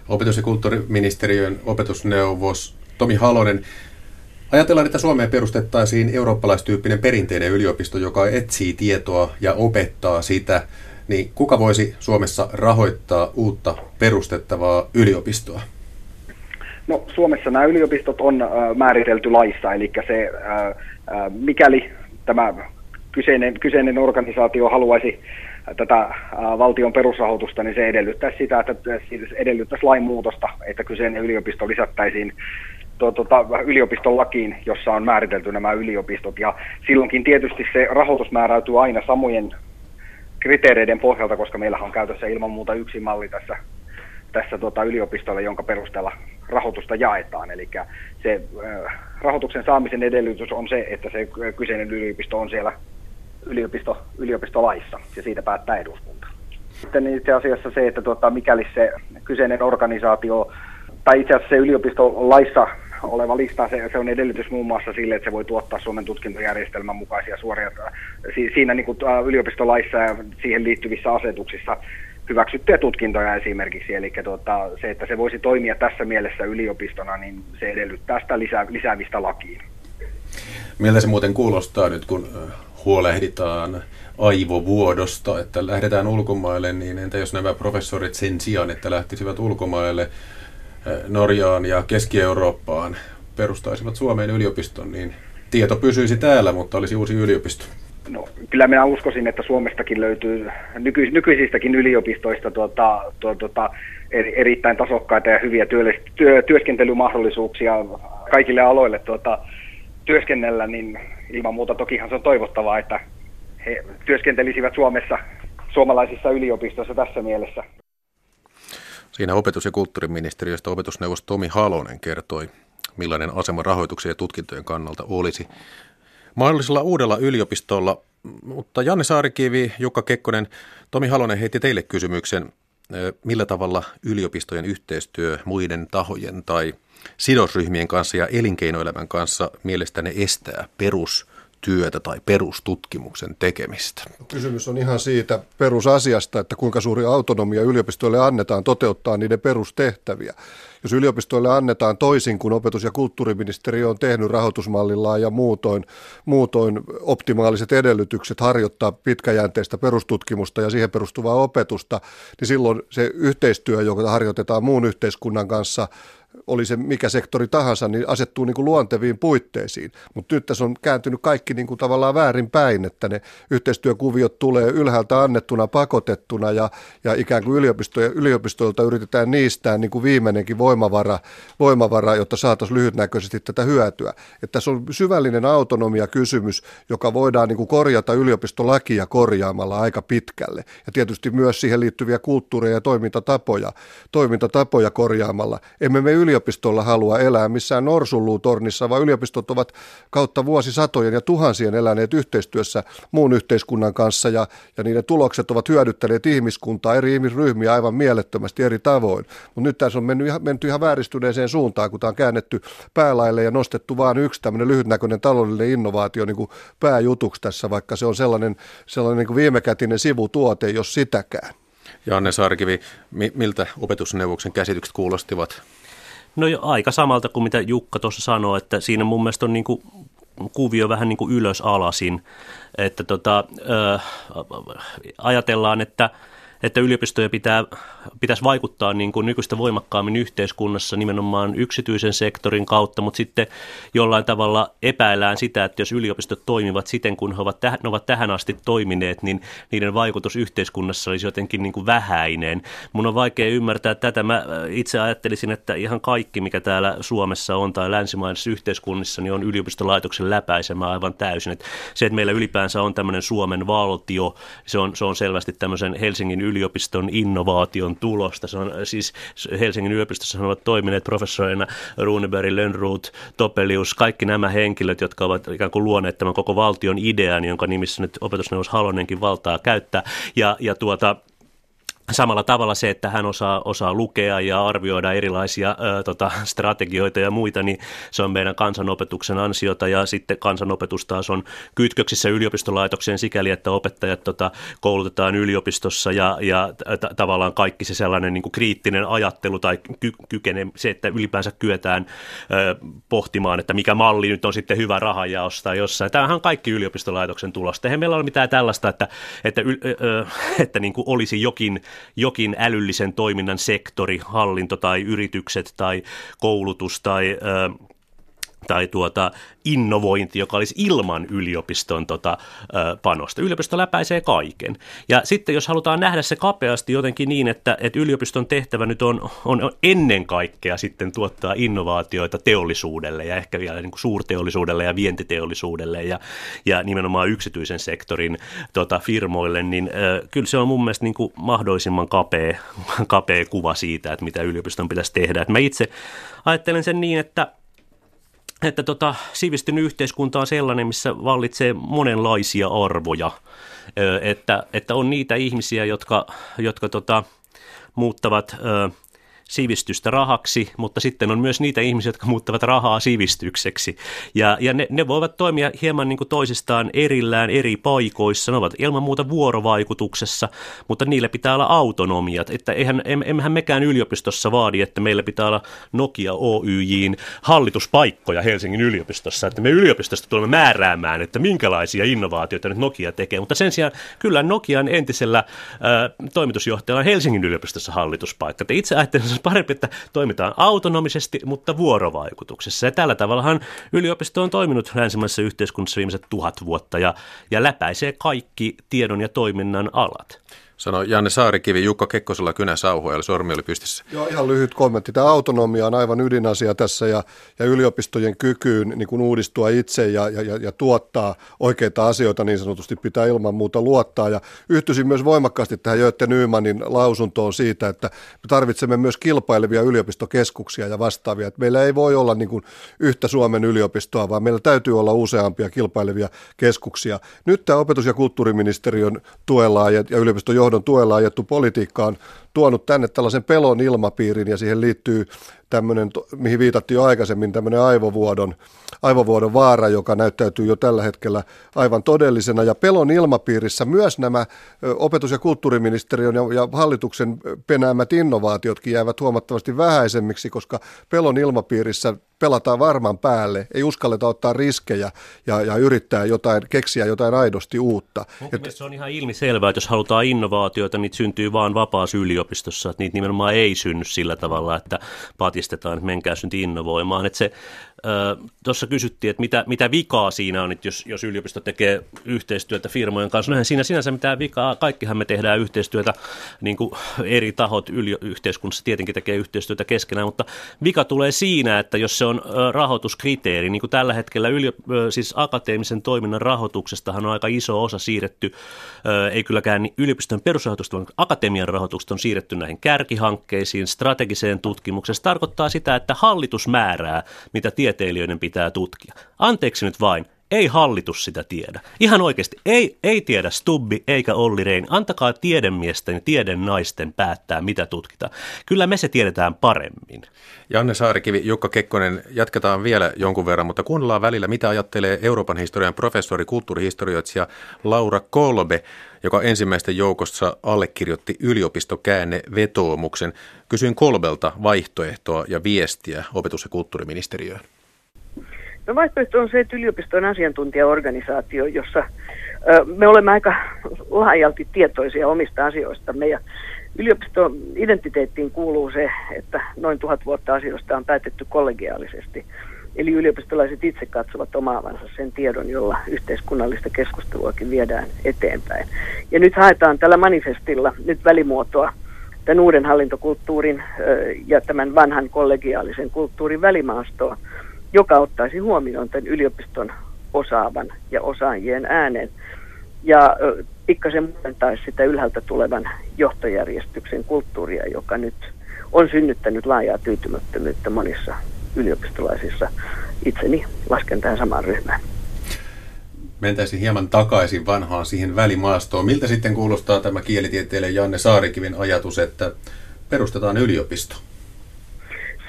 Opetus- ja kulttuuriministeriön opetusneuvos Tomi Halonen, Ajatellaan, että Suomeen perustettaisiin eurooppalaistyyppinen perinteinen yliopisto, joka etsii tietoa ja opettaa sitä niin kuka voisi Suomessa rahoittaa uutta perustettavaa yliopistoa? No Suomessa nämä yliopistot on äh, määritelty laissa, eli se, äh, äh, mikäli tämä kyseinen, kyseinen organisaatio haluaisi tätä valtion perusrahoitusta, niin se edellyttäisi sitä, että edellyttäisi lainmuutosta, että kyseinen yliopisto lisättäisiin tuota, yliopiston lakiin, jossa on määritelty nämä yliopistot. Ja silloinkin tietysti se rahoitus määräytyy aina samojen kriteereiden pohjalta, koska meillä on käytössä ilman muuta yksi malli tässä, tässä tota yliopistolle, jonka perusteella rahoitusta jaetaan. Eli se äh, rahoituksen saamisen edellytys on se, että se kyseinen yliopisto on siellä yliopisto, yliopistolaissa ja siitä päättää eduskunta. Sitten itse asiassa se, että tuota, mikäli se kyseinen organisaatio tai itse asiassa se yliopistolaissa oleva lista, se, se on edellytys muun muassa sille, että se voi tuottaa Suomen tutkintojärjestelmän mukaisia suoria, siinä niin kuin yliopistolaissa ja siihen liittyvissä asetuksissa hyväksyttyjä tutkintoja esimerkiksi, eli tuota, se, että se voisi toimia tässä mielessä yliopistona, niin se edellyttää sitä lisää, lisäämistä lakiin. Miltä se muuten kuulostaa nyt, kun huolehditaan aivovuodosta, että lähdetään ulkomaille, niin entä jos nämä professorit sen sijaan, että lähtisivät ulkomaille, Norjaan ja Keski-Eurooppaan perustaisivat Suomeen yliopiston, niin tieto pysyisi täällä, mutta olisi uusi yliopisto. No, kyllä minä uskoisin, että Suomestakin löytyy nyky, nykyisistäkin yliopistoista tuota, tuota, erittäin tasokkaita ja hyviä työ, työ, työskentelymahdollisuuksia kaikille aloille tuota, työskennellä, niin ilman muuta tokihan se on toivottavaa, että he työskentelisivät Suomessa suomalaisissa yliopistoissa tässä mielessä. Siinä opetus- ja kulttuuriministeriöstä opetusneuvos Tomi Halonen kertoi, millainen asema rahoituksen ja tutkintojen kannalta olisi mahdollisella uudella yliopistolla. Mutta Janne Saarikivi, Jukka Kekkonen, Tomi Halonen heitti teille kysymyksen, millä tavalla yliopistojen yhteistyö muiden tahojen tai sidosryhmien kanssa ja elinkeinoelämän kanssa mielestäni estää perus työtä tai perustutkimuksen tekemistä? Kysymys on ihan siitä perusasiasta, että kuinka suuri autonomia yliopistoille annetaan toteuttaa niiden perustehtäviä. Jos yliopistoille annetaan toisin kuin opetus- ja kulttuuriministeriö on tehnyt rahoitusmallillaan ja muutoin, muutoin optimaaliset edellytykset harjoittaa pitkäjänteistä perustutkimusta ja siihen perustuvaa opetusta, niin silloin se yhteistyö, joka harjoitetaan muun yhteiskunnan kanssa, oli se mikä sektori tahansa, niin asettuu niin kuin luonteviin puitteisiin. Mutta nyt tässä on kääntynyt kaikki niin kuin tavallaan väärinpäin, että ne yhteistyökuviot tulee ylhäältä annettuna, pakotettuna ja, ja ikään kuin yliopistoilta yritetään niistää niin kuin viimeinenkin voimavara, voimavara jotta saataisiin lyhytnäköisesti tätä hyötyä. Että tässä on syvällinen autonomia kysymys, joka voidaan niin kuin korjata yliopistolakia korjaamalla aika pitkälle. Ja tietysti myös siihen liittyviä kulttuureja ja toimintatapoja, toimintatapoja korjaamalla. Emme me yliopistolla halua elää missään norsulluutornissa, vaan yliopistot ovat kautta vuosisatojen ja tuhansien eläneet yhteistyössä muun yhteiskunnan kanssa ja, ja niiden tulokset ovat hyödyttäneet ihmiskuntaa, eri ihmisryhmiä aivan mielettömästi eri tavoin. Mutta nyt tässä on mennyt ihan, menty ihan vääristyneeseen suuntaan, kun tämä on käännetty päälaille ja nostettu vain yksi tämmöinen lyhytnäköinen taloudellinen innovaatio niin kuin pääjutuksi tässä, vaikka se on sellainen, sellainen niin kuin viimekätinen sivutuote, jos sitäkään. Janne Saarikivi, miltä opetusneuvoksen käsitykset kuulostivat? No jo aika samalta kuin mitä Jukka tuossa sanoi, että siinä mun mielestä on niin kuin kuvio vähän niin kuin ylös alasin, että tota, ö, ajatellaan, että – että yliopistoja pitää, pitäisi vaikuttaa niin kuin nykyistä voimakkaammin yhteiskunnassa nimenomaan yksityisen sektorin kautta, mutta sitten jollain tavalla epäillään sitä, että jos yliopistot toimivat siten, kun he ovat, täh, ne ovat tähän asti toimineet, niin niiden vaikutus yhteiskunnassa olisi jotenkin niin kuin vähäinen. Mun on vaikea ymmärtää tätä. Mä itse ajattelisin, että ihan kaikki, mikä täällä Suomessa on tai länsimaisessa yhteiskunnissa, niin on yliopistolaitoksen läpäisemä aivan täysin. Että se, että meillä ylipäänsä on tämmöinen Suomen valtio, se on, se on selvästi tämmöisen Helsingin yliopiston innovaation tulosta. Se on siis Helsingin yliopistossa ovat toimineet professoreina Runeberg, Lönnroth, Topelius, kaikki nämä henkilöt, jotka ovat ikään kuin luoneet tämän koko valtion idean, jonka nimissä nyt opetusneuvos Halonenkin valtaa käyttää. Ja, ja tuota, Samalla tavalla se, että hän osaa, osaa lukea ja arvioida erilaisia ö, tota, strategioita ja muita, niin se on meidän kansanopetuksen ansiota ja sitten kansanopetus taas on kytköksissä yliopistolaitokseen sikäli, että opettajat tota, koulutetaan yliopistossa ja, ja t- tavallaan kaikki se sellainen niin kuin kriittinen ajattelu tai ky- kykene, se, että ylipäänsä kyetään ö, pohtimaan, että mikä malli nyt on sitten hyvä rahajaosta jossain. Tämähän on kaikki yliopistolaitoksen tulosta. Eihän meillä ole mitään tällaista, että, että, että, että niin kuin olisi jokin jokin älyllisen toiminnan sektori, hallinto tai yritykset tai koulutus tai tai tuota, innovointi, joka olisi ilman yliopiston tota, panosta. Yliopisto läpäisee kaiken. Ja sitten jos halutaan nähdä se kapeasti jotenkin niin, että, että yliopiston tehtävä nyt on, on ennen kaikkea sitten tuottaa innovaatioita teollisuudelle ja ehkä vielä niin kuin suurteollisuudelle ja vientiteollisuudelle ja, ja nimenomaan yksityisen sektorin tota, firmoille, niin äh, kyllä se on mun mielestä niin kuin mahdollisimman kapea, kapea kuva siitä, että mitä yliopiston pitäisi tehdä. Et mä itse ajattelen sen niin, että että tota, sivistynyt yhteiskunta on sellainen, missä vallitsee monenlaisia arvoja, että, että on niitä ihmisiä, jotka, jotka tota, muuttavat sivistystä rahaksi, mutta sitten on myös niitä ihmisiä, jotka muuttavat rahaa sivistykseksi. Ja, ja ne, ne voivat toimia hieman niin kuin toisistaan erillään eri paikoissa. Ne ovat ilman muuta vuorovaikutuksessa, mutta niillä pitää olla autonomiat. Että eihän, emmehän mekään yliopistossa vaadi, että meillä pitää olla Nokia Oyjin hallituspaikkoja Helsingin yliopistossa. Että me yliopistosta tulemme määräämään, että minkälaisia innovaatioita nyt Nokia tekee. Mutta sen sijaan kyllä Nokian entisellä äh, toimitusjohtajalla on Helsingin yliopistossa hallituspaikka. Että itse ajattelen parempi, että toimitaan autonomisesti, mutta vuorovaikutuksessa. Ja tällä tavallahan yliopisto on toiminut länsimaisessa yhteiskunnassa viimeiset tuhat vuotta ja, ja läpäisee kaikki tiedon ja toiminnan alat sanoi Janne Saarikivi, Jukka Kekkosella kynä sauhoja, eli sormi oli pystyssä. Joo, ihan lyhyt kommentti. Tämä autonomia on aivan ydinasia tässä ja, ja yliopistojen kykyyn niin kuin uudistua itse ja, ja, ja, tuottaa oikeita asioita niin sanotusti pitää ilman muuta luottaa. Ja yhtyisin myös voimakkaasti tähän Jötte Nymanin lausuntoon siitä, että me tarvitsemme myös kilpailevia yliopistokeskuksia ja vastaavia. Että meillä ei voi olla niin kuin yhtä Suomen yliopistoa, vaan meillä täytyy olla useampia kilpailevia keskuksia. Nyt tämä opetus- ja kulttuuriministeriön tuella ja, ja yliopiston johdon tuella ajettu politiikka on tuonut tänne tällaisen pelon ilmapiirin ja siihen liittyy tämmöinen, mihin viitattiin jo aikaisemmin, tämmöinen aivovuodon, aivovuodon vaara, joka näyttäytyy jo tällä hetkellä aivan todellisena. Ja pelon ilmapiirissä myös nämä opetus- ja kulttuuriministeriön ja, ja hallituksen penäämät innovaatiotkin jäävät huomattavasti vähäisemmiksi, koska pelon ilmapiirissä pelataan varman päälle, ei uskalleta ottaa riskejä ja, ja yrittää jotain, keksiä jotain aidosti uutta. Et, se on ihan ilmiselvää, että jos halutaan innovaatioita, niin syntyy vaan yliopistossa, että niitä nimenomaan ei synny sillä tavalla, että patistetaan, että menkää nyt innovoimaan. Että se Tuossa kysyttiin, että mitä, mitä vikaa siinä on, että jos, jos yliopisto tekee yhteistyötä firmojen kanssa. No siinä sinänsä mitään vikaa, kaikkihan me tehdään yhteistyötä, niin kuin eri tahot yli, yhteiskunnassa tietenkin tekee yhteistyötä keskenään, mutta vika tulee siinä, että jos se on rahoituskriteeri, niin kuin tällä hetkellä yli, siis akateemisen toiminnan rahoituksestahan on aika iso osa siirretty, ei kylläkään yliopiston perusrahoitusta, vaan akatemian rahoituksesta on siirretty näihin kärkihankkeisiin, strategiseen tutkimukseen. Se tarkoittaa sitä, että hallitus määrää, mitä tieteilijöiden pitää tutkia. Anteeksi nyt vain, ei hallitus sitä tiedä. Ihan oikeasti, ei, ei tiedä Stubbi eikä Olli Rein. Antakaa tiedemiesten ja tieden naisten päättää, mitä tutkitaan. Kyllä me se tiedetään paremmin. Janne Saarikivi, Jukka Kekkonen, jatketaan vielä jonkun verran, mutta kuunnellaan välillä, mitä ajattelee Euroopan historian professori, kulttuurihistorioitsija Laura Kolbe, joka ensimmäisten joukossa allekirjoitti yliopistokäänne vetoomuksen. Kysyin Kolbelta vaihtoehtoa ja viestiä opetus- ja kulttuuriministeriöön. No vaihtoehto on se, että yliopisto on asiantuntijaorganisaatio, jossa ö, me olemme aika laajalti tietoisia omista asioista. Ja yliopiston identiteettiin kuuluu se, että noin tuhat vuotta asioista on päätetty kollegiaalisesti. Eli yliopistolaiset itse katsovat omaavansa sen tiedon, jolla yhteiskunnallista keskusteluakin viedään eteenpäin. Ja nyt haetaan tällä manifestilla nyt välimuotoa tämän uuden hallintokulttuurin ja tämän vanhan kollegiaalisen kulttuurin välimaastoa joka ottaisi huomioon tämän yliopiston osaavan ja osaajien äänen ja pikkasen muutaisi sitä ylhäältä tulevan johtojärjestyksen kulttuuria, joka nyt on synnyttänyt laajaa tyytymättömyyttä monissa yliopistolaisissa. Itseni lasken tähän samaan ryhmään. Mentäisiin hieman takaisin vanhaan siihen välimaastoon. Miltä sitten kuulostaa tämä kielitieteilijä Janne Saarikivin ajatus, että perustetaan yliopisto?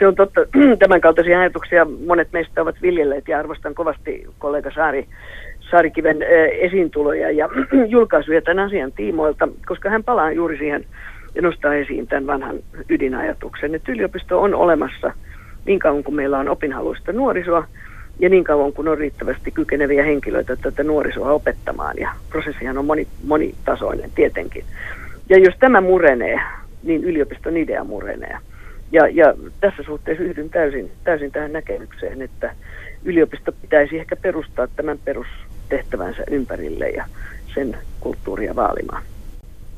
Se on totta, tämän kaltaisia ajatuksia monet meistä ovat viljelleet ja arvostan kovasti kollega Saari, Saarikiven esiintuloja ja julkaisuja tämän asian tiimoilta, koska hän palaa juuri siihen ja nostaa esiin tämän vanhan ydinajatuksen, että yliopisto on olemassa niin kauan kuin meillä on opinhaluista nuorisoa ja niin kauan kuin on riittävästi kykeneviä henkilöitä tätä nuorisoa opettamaan ja prosessihan on moni, monitasoinen tietenkin. Ja jos tämä murenee, niin yliopiston idea murenee. Ja, ja tässä suhteessa yhdyn täysin, täysin tähän näkemykseen, että yliopisto pitäisi ehkä perustaa tämän perustehtävänsä ympärille ja sen kulttuuria vaalimaan.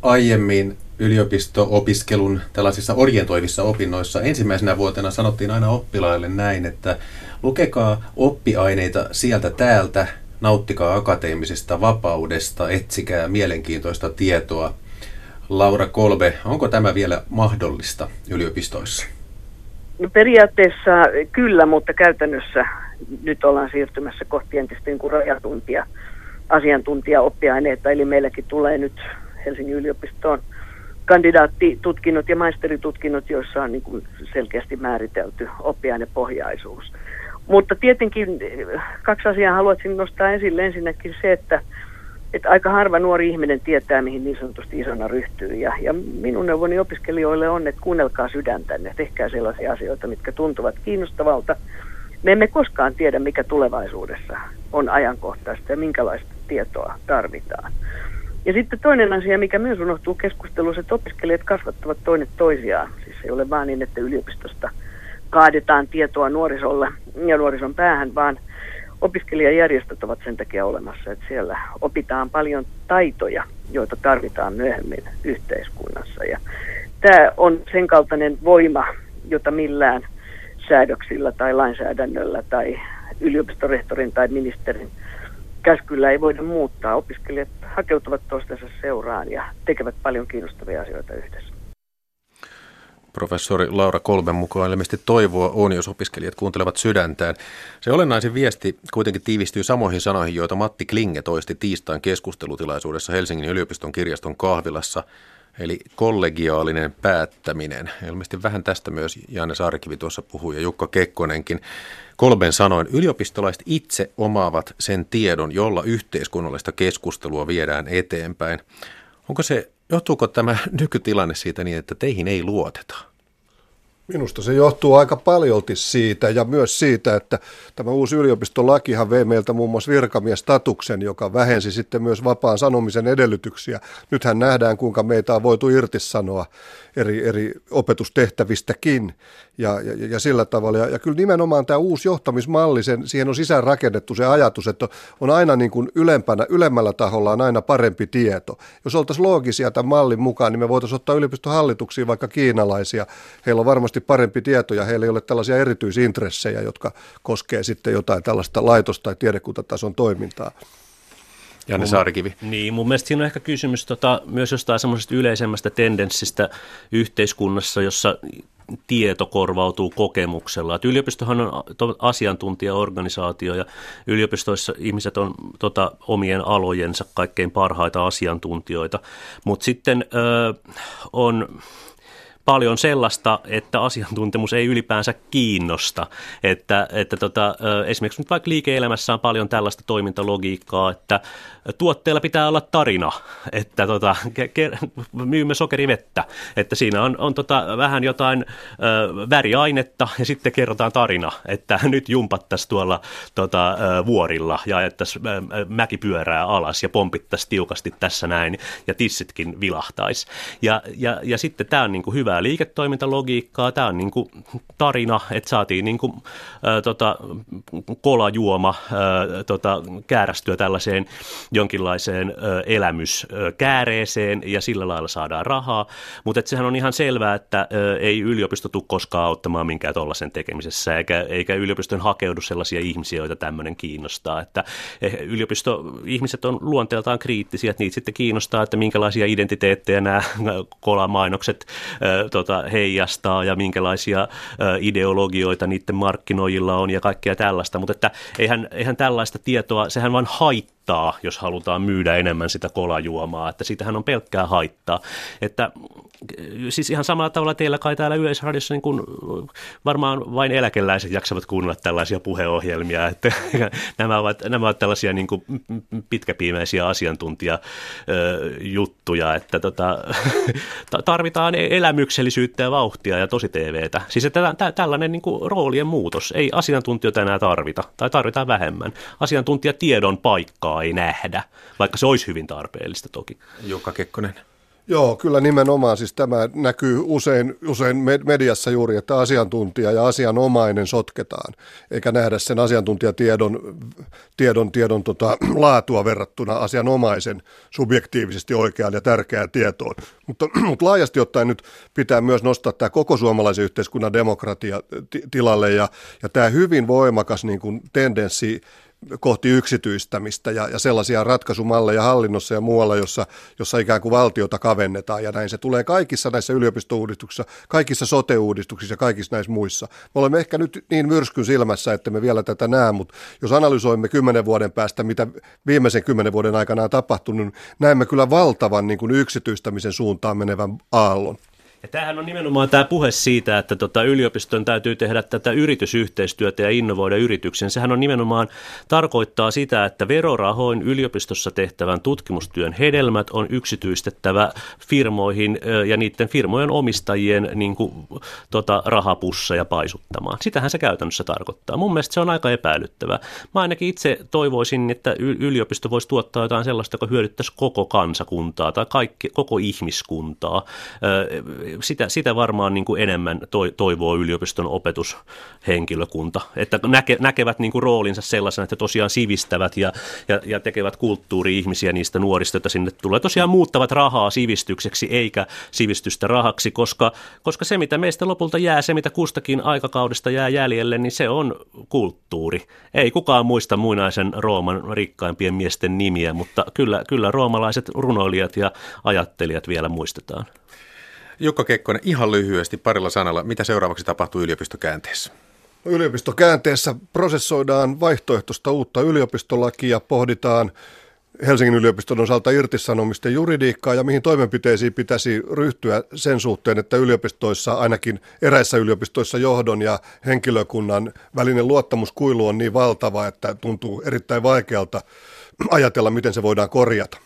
Aiemmin yliopisto-opiskelun tällaisissa orientoivissa opinnoissa ensimmäisenä vuotena sanottiin aina oppilaille näin, että lukekaa oppiaineita sieltä täältä, nauttikaa akateemisesta vapaudesta, etsikää mielenkiintoista tietoa. Laura Kolbe, onko tämä vielä mahdollista yliopistoissa? No periaatteessa kyllä, mutta käytännössä nyt ollaan siirtymässä kohti entistä niin rajatuntia asiantuntijaoppiaineita, eli meilläkin tulee nyt Helsingin yliopistoon kandidaattitutkinnot ja maisteritutkinnot, joissa on niin kuin selkeästi määritelty oppiainepohjaisuus. Mutta tietenkin kaksi asiaa haluaisin nostaa esille. Ensinnäkin se, että että aika harva nuori ihminen tietää, mihin niin sanotusti isona ryhtyy. Ja, ja minun neuvoni opiskelijoille on, että kuunnelkaa sydäntänne, tehkää sellaisia asioita, mitkä tuntuvat kiinnostavalta. Me emme koskaan tiedä, mikä tulevaisuudessa on ajankohtaista ja minkälaista tietoa tarvitaan. Ja sitten toinen asia, mikä myös unohtuu keskustelussa, että opiskelijat kasvattavat toinen toisiaan. Siis ei ole vain niin, että yliopistosta kaadetaan tietoa nuorisolle ja nuorison päähän, vaan – opiskelijajärjestöt ovat sen takia olemassa, että siellä opitaan paljon taitoja, joita tarvitaan myöhemmin yhteiskunnassa. Ja tämä on sen kaltainen voima, jota millään säädöksillä tai lainsäädännöllä tai yliopistorehtorin tai ministerin käskyllä ei voida muuttaa. Opiskelijat hakeutuvat toistensa seuraan ja tekevät paljon kiinnostavia asioita yhdessä. Professori Laura Kolben mukaan ilmeisesti toivoa on, jos opiskelijat kuuntelevat sydäntään. Se olennaisin viesti kuitenkin tiivistyy samoihin sanoihin, joita Matti Klinge toisti tiistain keskustelutilaisuudessa Helsingin yliopiston kirjaston kahvilassa, eli kollegiaalinen päättäminen. Ilmeisesti vähän tästä myös Janne Saarikivi tuossa puhui ja Jukka Kekkonenkin. Kolben sanoin, yliopistolaiset itse omaavat sen tiedon, jolla yhteiskunnallista keskustelua viedään eteenpäin. Onko se Johtuuko tämä nykytilanne siitä niin, että teihin ei luoteta? Minusta se johtuu aika paljolti siitä ja myös siitä, että tämä uusi yliopistolakihan vei meiltä muun muassa virkamiestatuksen, joka vähensi sitten myös vapaan sanomisen edellytyksiä. Nythän nähdään, kuinka meitä on voitu irtisanoa eri, eri opetustehtävistäkin ja, ja, ja sillä tavalla. Ja, ja kyllä nimenomaan tämä uusi johtamismalli, sen, siihen on sisään rakennettu se ajatus, että on aina niin kuin ylempänä, ylemmällä taholla on aina parempi tieto. Jos oltaisiin loogisia tämän mallin mukaan, niin me voitaisiin ottaa yliopistohallituksiin vaikka kiinalaisia. Heillä on varmasti parempi tieto ja heillä ei ole tällaisia erityisintressejä, jotka koskee sitten jotain tällaista laitos- tai tiedekuntatason toimintaa. Janne Saarikivi. Niin, mun mielestä siinä on ehkä kysymys tota, myös jostain semmoisesta yleisemmästä tendenssistä yhteiskunnassa, jossa tieto korvautuu kokemuksella. Et yliopistohan on asiantuntijaorganisaatio ja yliopistoissa ihmiset on tota, omien alojensa kaikkein parhaita asiantuntijoita, mutta sitten ö, on paljon sellaista, että asiantuntemus ei ylipäänsä kiinnosta. Että, että tota, esimerkiksi nyt vaikka liike-elämässä on paljon tällaista toimintalogiikkaa, että tuotteella pitää olla tarina, että tota, ke- myymme sokerivettä, että siinä on, on tota, vähän jotain ö, väriainetta ja sitten kerrotaan tarina, että nyt jumpattaisiin tuolla tota, ö, vuorilla ja ajettaisiin mäki pyörää alas ja pompittaisiin tiukasti tässä näin ja tissitkin vilahtaisi. Ja, ja, ja sitten tämä on niin kuin hyvää liiketoimintalogiikkaa, tämä on niin kuin tarina, että saatiin niin kuin, ö, tota, kolajuoma ö, tota, käärästyä tällaiseen jonkinlaiseen ö, elämyskääreeseen ja sillä lailla saadaan rahaa, mutta sehän on ihan selvää, että ö, ei yliopisto tule koskaan auttamaan minkään tuollaisen tekemisessä, eikä, eikä yliopiston hakeudu sellaisia ihmisiä, joita tämmöinen kiinnostaa, että eh, yliopisto-ihmiset on luonteeltaan kriittisiä, että niitä sitten kiinnostaa, että minkälaisia identiteettejä nämä kolamainokset tota, heijastaa ja minkälaisia ideologioita niiden markkinoilla on ja kaikkea tällaista, mutta että eihän, eihän tällaista tietoa, sehän vain haittaa haittaa, jos halutaan myydä enemmän sitä kolajuomaa, että siitähän on pelkkää haittaa. Että siis ihan samalla tavalla teillä kai täällä Yleisradiossa niin kuin varmaan vain eläkeläiset jaksavat kuunnella tällaisia puheohjelmia, että nämä ovat, nämä ovat tällaisia niin kuin pitkäpiimäisiä asiantuntijajuttuja, että tota, tarvitaan elämyksellisyyttä ja vauhtia ja tosi TVtä. Siis että tällainen niin kuin roolien muutos, ei asiantuntijoita enää tarvita tai tarvitaan vähemmän. Asiantuntijatiedon paikkaa ei nähdä, vaikka se olisi hyvin tarpeellista toki. Jukka Kekkonen. Joo, kyllä nimenomaan. Siis tämä näkyy usein, usein mediassa juuri, että asiantuntija ja asianomainen sotketaan, eikä nähdä sen asiantuntijatiedon tiedon, tiedon tota, laatua verrattuna asianomaisen subjektiivisesti oikeaan ja tärkeään tietoon. Mutta, mutta laajasti ottaen nyt pitää myös nostaa tämä koko suomalaisen yhteiskunnan demokratia tilalle ja, ja tämä hyvin voimakas niin kuin tendenssi kohti yksityistämistä ja, ja sellaisia ratkaisumalleja hallinnossa ja muualla, jossa, jossa ikään kuin valtiota kavennetaan ja näin. Se tulee kaikissa näissä yliopistouudistuksissa, kaikissa sote-uudistuksissa ja kaikissa näissä muissa. Me olemme ehkä nyt niin myrskyn silmässä, että me vielä tätä näe, mutta jos analysoimme kymmenen vuoden päästä, mitä viimeisen kymmenen vuoden aikana on tapahtunut, niin näemme kyllä valtavan niin kuin yksityistämisen suuntaan menevän aallon. Ja tämähän on nimenomaan tämä puhe siitä, että tota, yliopiston täytyy tehdä tätä yritysyhteistyötä ja innovoida yrityksen. Sehän on nimenomaan tarkoittaa sitä, että verorahoin yliopistossa tehtävän tutkimustyön hedelmät on yksityistettävä firmoihin ja niiden firmojen omistajien niin kuin, tota, rahapusseja paisuttamaan. Sitähän se käytännössä tarkoittaa. Mun mielestä se on aika epäilyttävää. Mä ainakin itse toivoisin, että yliopisto voisi tuottaa jotain sellaista, joka hyödyttäisi koko kansakuntaa tai kaikki, koko ihmiskuntaa sitä, sitä varmaan niin kuin enemmän toivoo yliopiston opetushenkilökunta, että näke, näkevät niin kuin roolinsa sellaisena, että tosiaan sivistävät ja, ja, ja tekevät kulttuuri-ihmisiä niistä nuorista, että sinne tulee tosiaan muuttavat rahaa sivistykseksi eikä sivistystä rahaksi, koska, koska se mitä meistä lopulta jää, se mitä kustakin aikakaudesta jää jäljelle, niin se on kulttuuri. Ei kukaan muista muinaisen Rooman rikkaimpien miesten nimiä, mutta kyllä, kyllä roomalaiset runoilijat ja ajattelijat vielä muistetaan. Jukka Kekkonen, ihan lyhyesti parilla sanalla, mitä seuraavaksi tapahtuu yliopistokäänteessä? Yliopistokäänteessä prosessoidaan vaihtoehtoista uutta yliopistolakia, pohditaan Helsingin yliopiston osalta irtisanomisten juridiikkaa ja mihin toimenpiteisiin pitäisi ryhtyä sen suhteen, että yliopistoissa, ainakin eräissä yliopistoissa johdon ja henkilökunnan välinen luottamuskuilu on niin valtava, että tuntuu erittäin vaikealta ajatella, miten se voidaan korjata.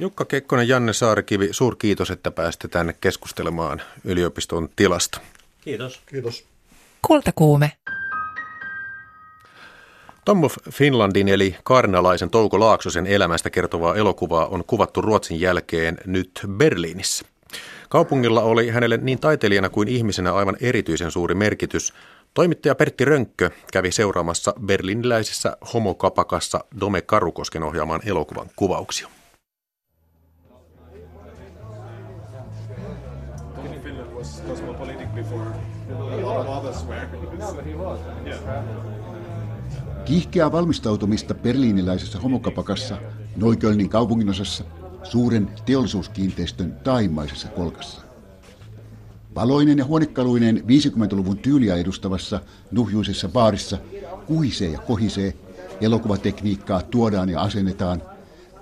Jukka Kekkonen, Janne Saarikivi, suurkiitos, että pääsitte tänne keskustelemaan yliopiston tilasta. Kiitos. Kiitos. Kultakuume. Tom of Finlandin eli kaarnalaisen Touko Laaksosen elämästä kertovaa elokuvaa on kuvattu Ruotsin jälkeen nyt Berliinissä. Kaupungilla oli hänelle niin taiteilijana kuin ihmisenä aivan erityisen suuri merkitys. Toimittaja Pertti Rönkkö kävi seuraamassa berliniläisessä homokapakassa Dome Karukosken ohjaamaan elokuvan kuvauksia. Kiihkeää valmistautumista berliiniläisessä homokapakassa Noikölnin kaupunginosassa suuren teollisuuskiinteistön taimaisessa kolkassa. Valoinen ja huonekaluinen 50-luvun tyyliä edustavassa nuhjuisessa baarissa kuhisee ja kohisee, elokuvatekniikkaa tuodaan ja asennetaan,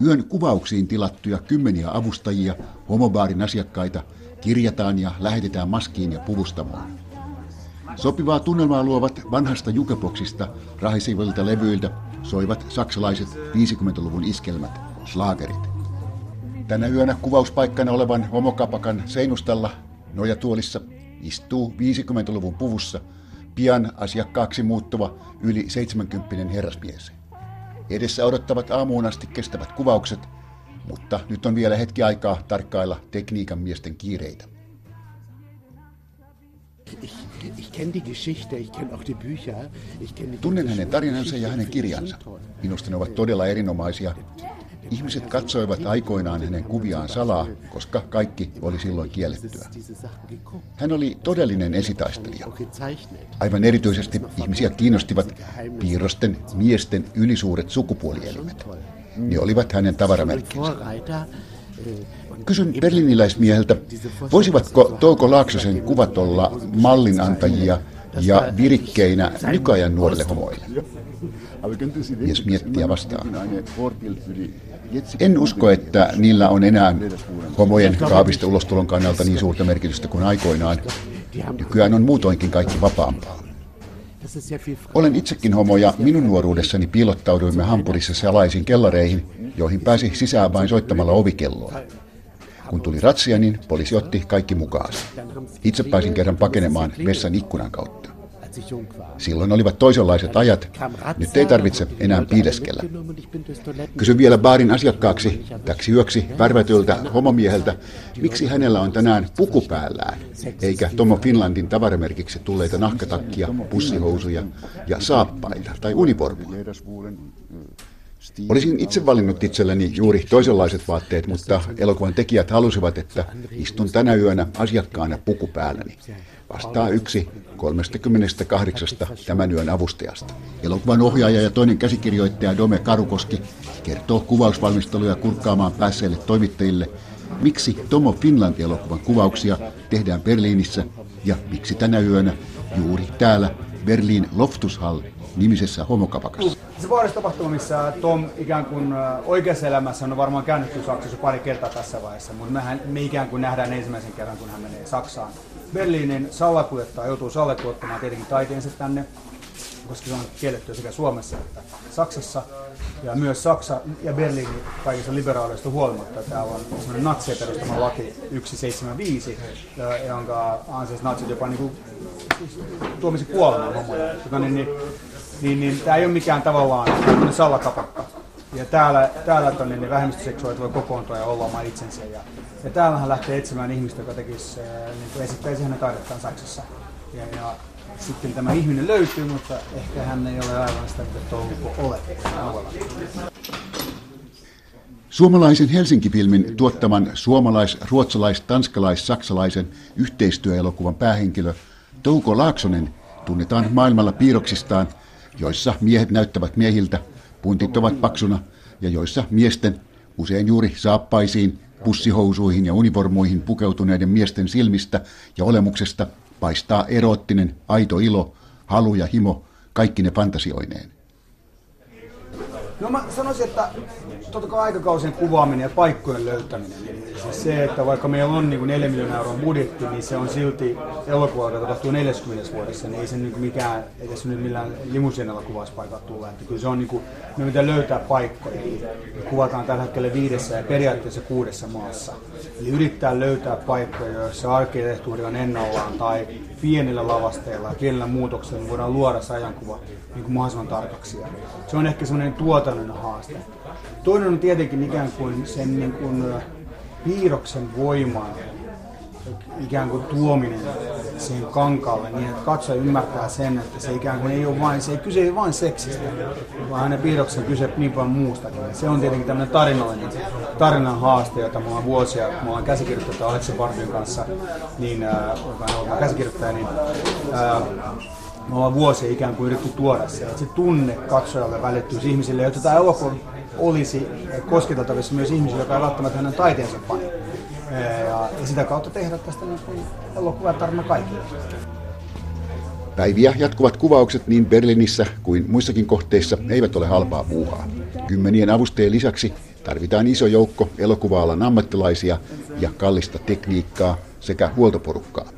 yön kuvauksiin tilattuja kymmeniä avustajia, homobaarin asiakkaita, kirjataan ja lähetetään maskiin ja puvustamoon. Sopivaa tunnelmaa luovat vanhasta jukeboksista rahisivilta levyiltä soivat saksalaiset 50-luvun iskelmät, slaagerit. Tänä yönä kuvauspaikkana olevan homokapakan seinustalla nojatuolissa istuu 50-luvun puvussa pian asiakkaaksi muuttuva yli 70 herrasmies. Edessä odottavat aamuun asti kestävät kuvaukset, mutta nyt on vielä hetki aikaa tarkkailla tekniikan miesten kiireitä. Tunnen hänen tarinansa ja hänen kirjansa. Minusta ne ovat todella erinomaisia Ihmiset katsoivat aikoinaan hänen kuviaan salaa, koska kaikki oli silloin kiellettyä. Hän oli todellinen esitaistelija. Aivan erityisesti ihmisiä kiinnostivat piirrosten miesten ylisuuret sukupuolielimet. Ne olivat hänen tavaramerkkinsä. Kysyn berliniläismieheltä, voisivatko Touko Laaksosen kuvat olla mallinantajia ja virikkeinä nykyajan nuorille homoille? Mies miettiä vastaan. En usko, että niillä on enää homojen kaavista ulostulon kannalta niin suurta merkitystä kuin aikoinaan. Nykyään on muutoinkin kaikki vapaampaa. Olen itsekin homo ja minun nuoruudessani piilottauduimme Hampurissa salaisiin kellareihin, joihin pääsi sisään vain soittamalla ovikelloa. Kun tuli ratsia, niin poliisi otti kaikki mukaan. Itse pääsin kerran pakenemaan vessan ikkunan kautta. Silloin olivat toisenlaiset ajat. Nyt ei tarvitse enää piileskellä. Kysyn vielä baarin asiakkaaksi, täksi yöksi värvätyltä homomieheltä, miksi hänellä on tänään puku päällään, eikä Tomo Finlandin tavaramerkiksi tulleita nahkatakkia, pussihousuja ja saappaita tai univormua. Olisin itse valinnut itselleni juuri toisenlaiset vaatteet, mutta elokuvan tekijät halusivat, että istun tänä yönä asiakkaana puku päälläni. Vastaa yksi 38 tämän yön avustajasta. Elokuvan ohjaaja ja toinen käsikirjoittaja Dome Karukoski kertoo kuvausvalmisteluja kurkkaamaan päässeille toimittajille, miksi Tomo Finland-elokuvan kuvauksia tehdään Berliinissä ja miksi tänä yönä juuri täällä Berliin Loftushall nimisessä homokapakassa. Se vuoristotapahtuma, missä Tom ikään kuin oikeassa elämässä on varmaan käännytty Saksassa pari kertaa tässä vaiheessa, mutta mehän, me ikään kuin nähdään ensimmäisen kerran, kun hän menee Saksaan. Berliinin salakuljettaja joutuu salakuljettamaan tietenkin taiteensa tänne, koska se on kiellettyä sekä Suomessa että Saksassa. Ja myös Saksa ja Berliini kaikista liberaaleista huolimatta. Tämä on sellainen natsien perustama laki 175, jonka ansiosta natsit jopa niin kuin, tuomisi kuolemaan homoja. Niin, niin, niin, niin, tämä ei ole mikään tavallaan salakapakka. Ja täällä, täällä tonne, niin vähemmistöseksuaalit voi kokoontua ja olla oma itsensä. Ja, ja täällä hän lähtee etsimään ihmistä, joka tekisi, niin kuin esittäisi hänen taidettaan Saksassa. Ja, ja sitten tämä ihminen löytyy, mutta ehkä hän ei ole aivan sitä, mitä Touko ole. Suomalaisen Helsinki-filmin tuottaman suomalais-, ruotsalais-, tanskalais-, saksalaisen yhteistyöelokuvan päähenkilö Touko Laaksonen tunnetaan maailmalla piirroksistaan, joissa miehet näyttävät miehiltä, puntit ovat paksuna ja joissa miesten, usein juuri saappaisiin, pussihousuihin ja univormuihin pukeutuneiden miesten silmistä ja olemuksesta paistaa eroottinen, aito ilo, halu ja himo, kaikki ne fantasioineen. No mä sanoisin, että totta kai aikakausien kuvaaminen ja paikkojen löytäminen. Eli siis se, että vaikka meillä on niin kuin 4 miljoonaa euron budjetti, niin se on silti elokuva, joka tapahtuu 40 vuodessa, niin ei se niin mikään, edes nyt millään limusiinilla kuvauspaikat tule. Että kyllä se on niin kuin, me pitää löytää paikkoja. Me kuvataan tällä hetkellä viidessä ja periaatteessa kuudessa maassa. Eli yrittää löytää paikkoja, joissa arkkitehtuuri on ennallaan tai pienillä lavasteilla ja pienillä muutoksilla me voidaan luoda se ajankuva niin kuin mahdollisimman tarkaksi. Se on ehkä semmoinen tuotannon haaste. Toinen on tietenkin ikään kuin sen niin kuin piirroksen voiman ikään kuin tuominen siihen kankaalle niin, että katsoja ymmärtää sen, että se ikään kuin ei ole vain, se ei kyse ei vain seksistä, vaan hänen piirroksen kyse niin paljon muustakin. Se on tietenkin tämmöinen tarinallinen tarinan haaste, jota mulla on vuosia, mulla on käsikirjoittaja Aleksi Partin kanssa, niin, äh, joka on käsikirjoittaja, niin äh, me ollaan vuosia ikään kuin yritetty tuoda se, että se tunne katsojalle välittyisi ihmisille, jotta tämä elokuva olisi kosketeltavissa myös ihmisille, jotka ei välttämättä hänen taiteensa pani. Ja, sitä kautta tehdä tästä niin elokuvatarina kaikille. Päiviä jatkuvat kuvaukset niin Berliinissä kuin muissakin kohteissa eivät ole halpaa puuhaa. Kymmenien avustajien lisäksi tarvitaan iso joukko elokuva-alan ammattilaisia ja kallista tekniikkaa sekä huoltoporukkaa.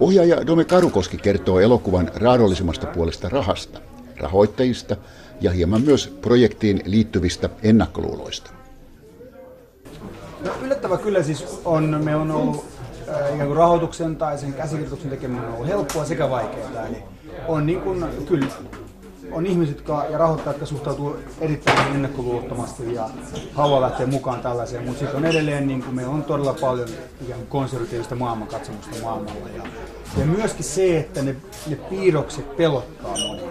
Ohjaaja Dome Karukoski kertoo elokuvan raadollisimmasta puolesta rahasta, rahoittajista ja hieman myös projektiin liittyvistä ennakkoluuloista. No, yllättävä kyllä siis on, me on ollut äh, ikään kuin rahoituksen tai sen käsikirjoituksen tekeminen on ollut helppoa sekä vaikeaa. Eli on niin kuin, kyllä on ihmiset jotka, ja rahoittajat, jotka suhtautuu erittäin ennakkoluulottomasti ja haluaa lähteä mukaan tällaiseen, mutta sitten on edelleen, niin kuin meillä on todella paljon ikään kuin konservatiivista maailmankatsomusta maailmalla. Ja, ja myöskin se, että ne, ne piirrokset pelottaa monia.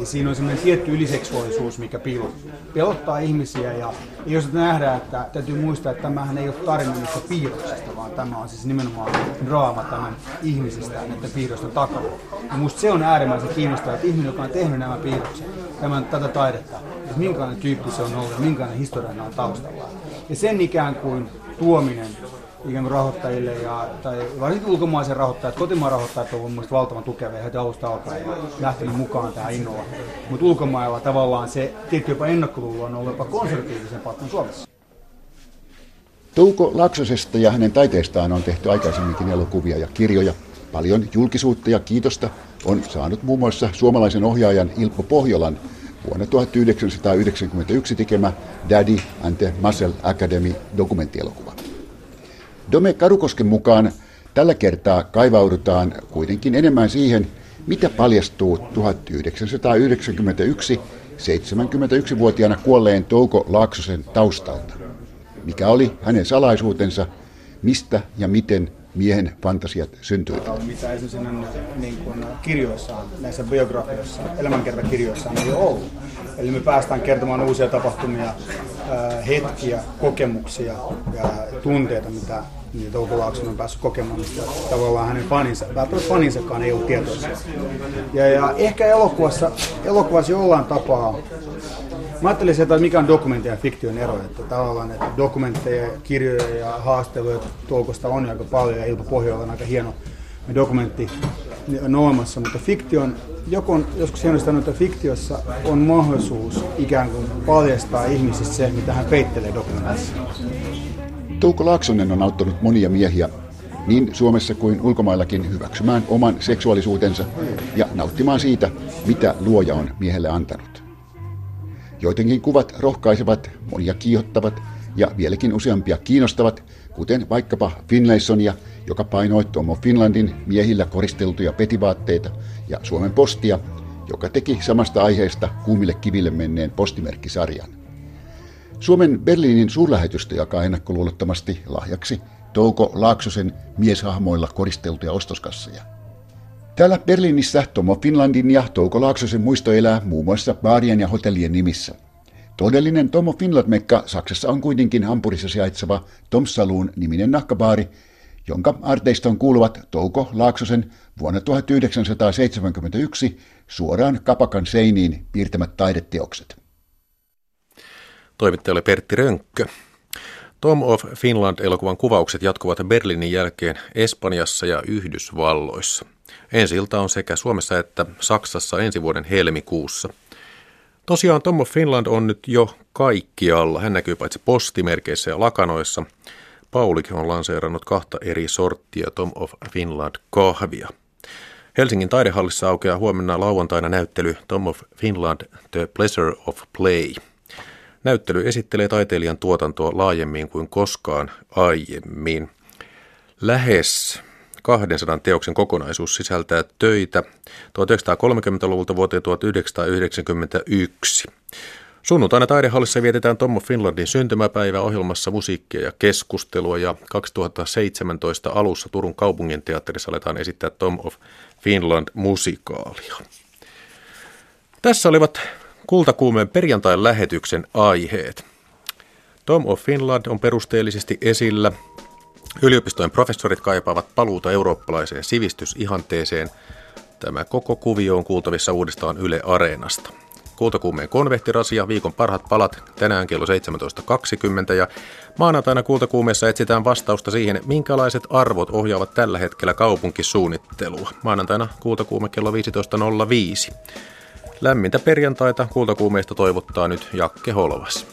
Eli siinä on semmoinen tietty yliseksuaalisuus, mikä piilot, pelottaa ihmisiä. Ja, ja jos nähdään, että täytyy muistaa, että tämähän ei ole tarina niistä piirroksista, vaan tämä on siis nimenomaan draama tämän ihmisistä näiden piirrosten takana. Ja musta se on äärimmäisen kiinnostavaa, että ihminen, joka on tehnyt nämä piirrokset, tämän, tätä taidetta, että minkälainen tyyppi se on ollut ja minkälainen historia on taustalla. Ja sen ikään kuin tuominen ikään kuin rahoittajille ja, tai varsinkin ulkomaisen rahoittajat, kotimaan rahoittajat ovat mielestäni valtavan tukevia heti alusta alkaen ja lähtenyt mukaan tähän innolla. Mutta ulkomailla tavallaan se tietty jopa ennakkoluulo on ollut jopa konservatiivisempaa kuin Suomessa. Touko Laksosesta ja hänen taiteestaan on tehty aikaisemminkin elokuvia ja kirjoja. Paljon julkisuutta ja kiitosta on saanut muun muassa suomalaisen ohjaajan Ilpo Pohjolan vuonna 1991 tekemä Daddy and the Muscle Academy dokumenttielokuva. Dome Karukosken mukaan tällä kertaa kaivaudutaan kuitenkin enemmän siihen, mitä paljastuu 1991 71-vuotiaana kuolleen Touko Laaksosen taustalta. Mikä oli hänen salaisuutensa, mistä ja miten miehen fantasiat syntyivät. Mitä esimerkiksi niin kuin kirjoissaan, näissä biografioissa, elämänkertakirjoissaan ei ollut. Eli me päästään kertomaan uusia tapahtumia, hetkiä, kokemuksia ja tunteita, mitä niin Touko Laakson on päässyt kokemaan, mistä tavallaan hänen faninsa, välttämättä faninsakaan ei ollut tietoisia. Ja, ja ehkä elokuvassa, elokuvassa jollain tapaa, mä ajattelin että mikä on dokumentin ja fiktion ero, että tavallaan että dokumentteja, kirjoja ja haasteluja Toukosta on aika paljon ja Ilpo Pohjola on aika hieno dokumentti on olemassa, mutta fiktion, joku on joskus hienosti sanonut, että fiktiossa on mahdollisuus ikään kuin paljastaa ihmisistä se, mitä hän peittelee dokumentissa. Touko Laaksonen on auttanut monia miehiä niin Suomessa kuin ulkomaillakin hyväksymään oman seksuaalisuutensa ja nauttimaan siitä, mitä luoja on miehelle antanut. Joitenkin kuvat rohkaisevat, monia kiihottavat ja vieläkin useampia kiinnostavat, kuten vaikkapa Finlaysonia, joka painoi Tomo Finlandin miehillä koristeltuja petivaatteita, ja Suomen Postia, joka teki samasta aiheesta kuumille kiville menneen postimerkkisarjan. Suomen Berliinin suurlähetystö jakaa ennakkoluulottomasti lahjaksi Touko Laaksosen mieshahmoilla koristeltuja ostoskasseja. Täällä Berliinissä Tomo Finlandin ja Touko Laaksosen muisto elää muun muassa baarien ja hotellien nimissä. Todellinen Tomo Finland-mekka Saksassa on kuitenkin Hampurissa sijaitseva Tom Saloon niminen nahkabaari, jonka arteiston kuuluvat Touko Laaksosen vuonna 1971 suoraan kapakan seiniin piirtämät taideteokset. Toimittaja oli Pertti Rönkkö. Tom of Finland-elokuvan kuvaukset jatkuvat Berliinin jälkeen Espanjassa ja Yhdysvalloissa. Ensi ilta on sekä Suomessa että Saksassa ensi vuoden helmikuussa. Tosiaan Tom of Finland on nyt jo kaikkialla. Hän näkyy paitsi postimerkeissä ja lakanoissa. Paulikin on lanseerannut kahta eri sorttia Tom of Finland kahvia. Helsingin taidehallissa aukeaa huomenna lauantaina näyttely Tom of Finland The Pleasure of Play. Näyttely esittelee taiteilijan tuotantoa laajemmin kuin koskaan aiemmin. Lähes 200 teoksen kokonaisuus sisältää töitä 1930-luvulta vuoteen 1991. Sunnuntaina taidehallissa vietetään Tommo Finlandin syntymäpäivä ohjelmassa musiikkia ja keskustelua ja 2017 alussa Turun kaupungin teatterissa aletaan esittää Tom of Finland musikaalia. Tässä olivat kultakuumeen perjantain lähetyksen aiheet. Tom of Finland on perusteellisesti esillä Yliopistojen professorit kaipaavat paluuta eurooppalaiseen sivistysihanteeseen. Tämä koko kuvio on kuultavissa uudestaan Yle Areenasta. Kultakuumeen konvehtirasia, viikon parhaat palat tänään kello 17.20 ja maanantaina Kultakuumeessa etsitään vastausta siihen, minkälaiset arvot ohjaavat tällä hetkellä kaupunkisuunnittelua. Maanantaina Kultakuume kello 15.05. Lämmintä perjantaita Kultakuumeesta toivottaa nyt Jakke Holvas.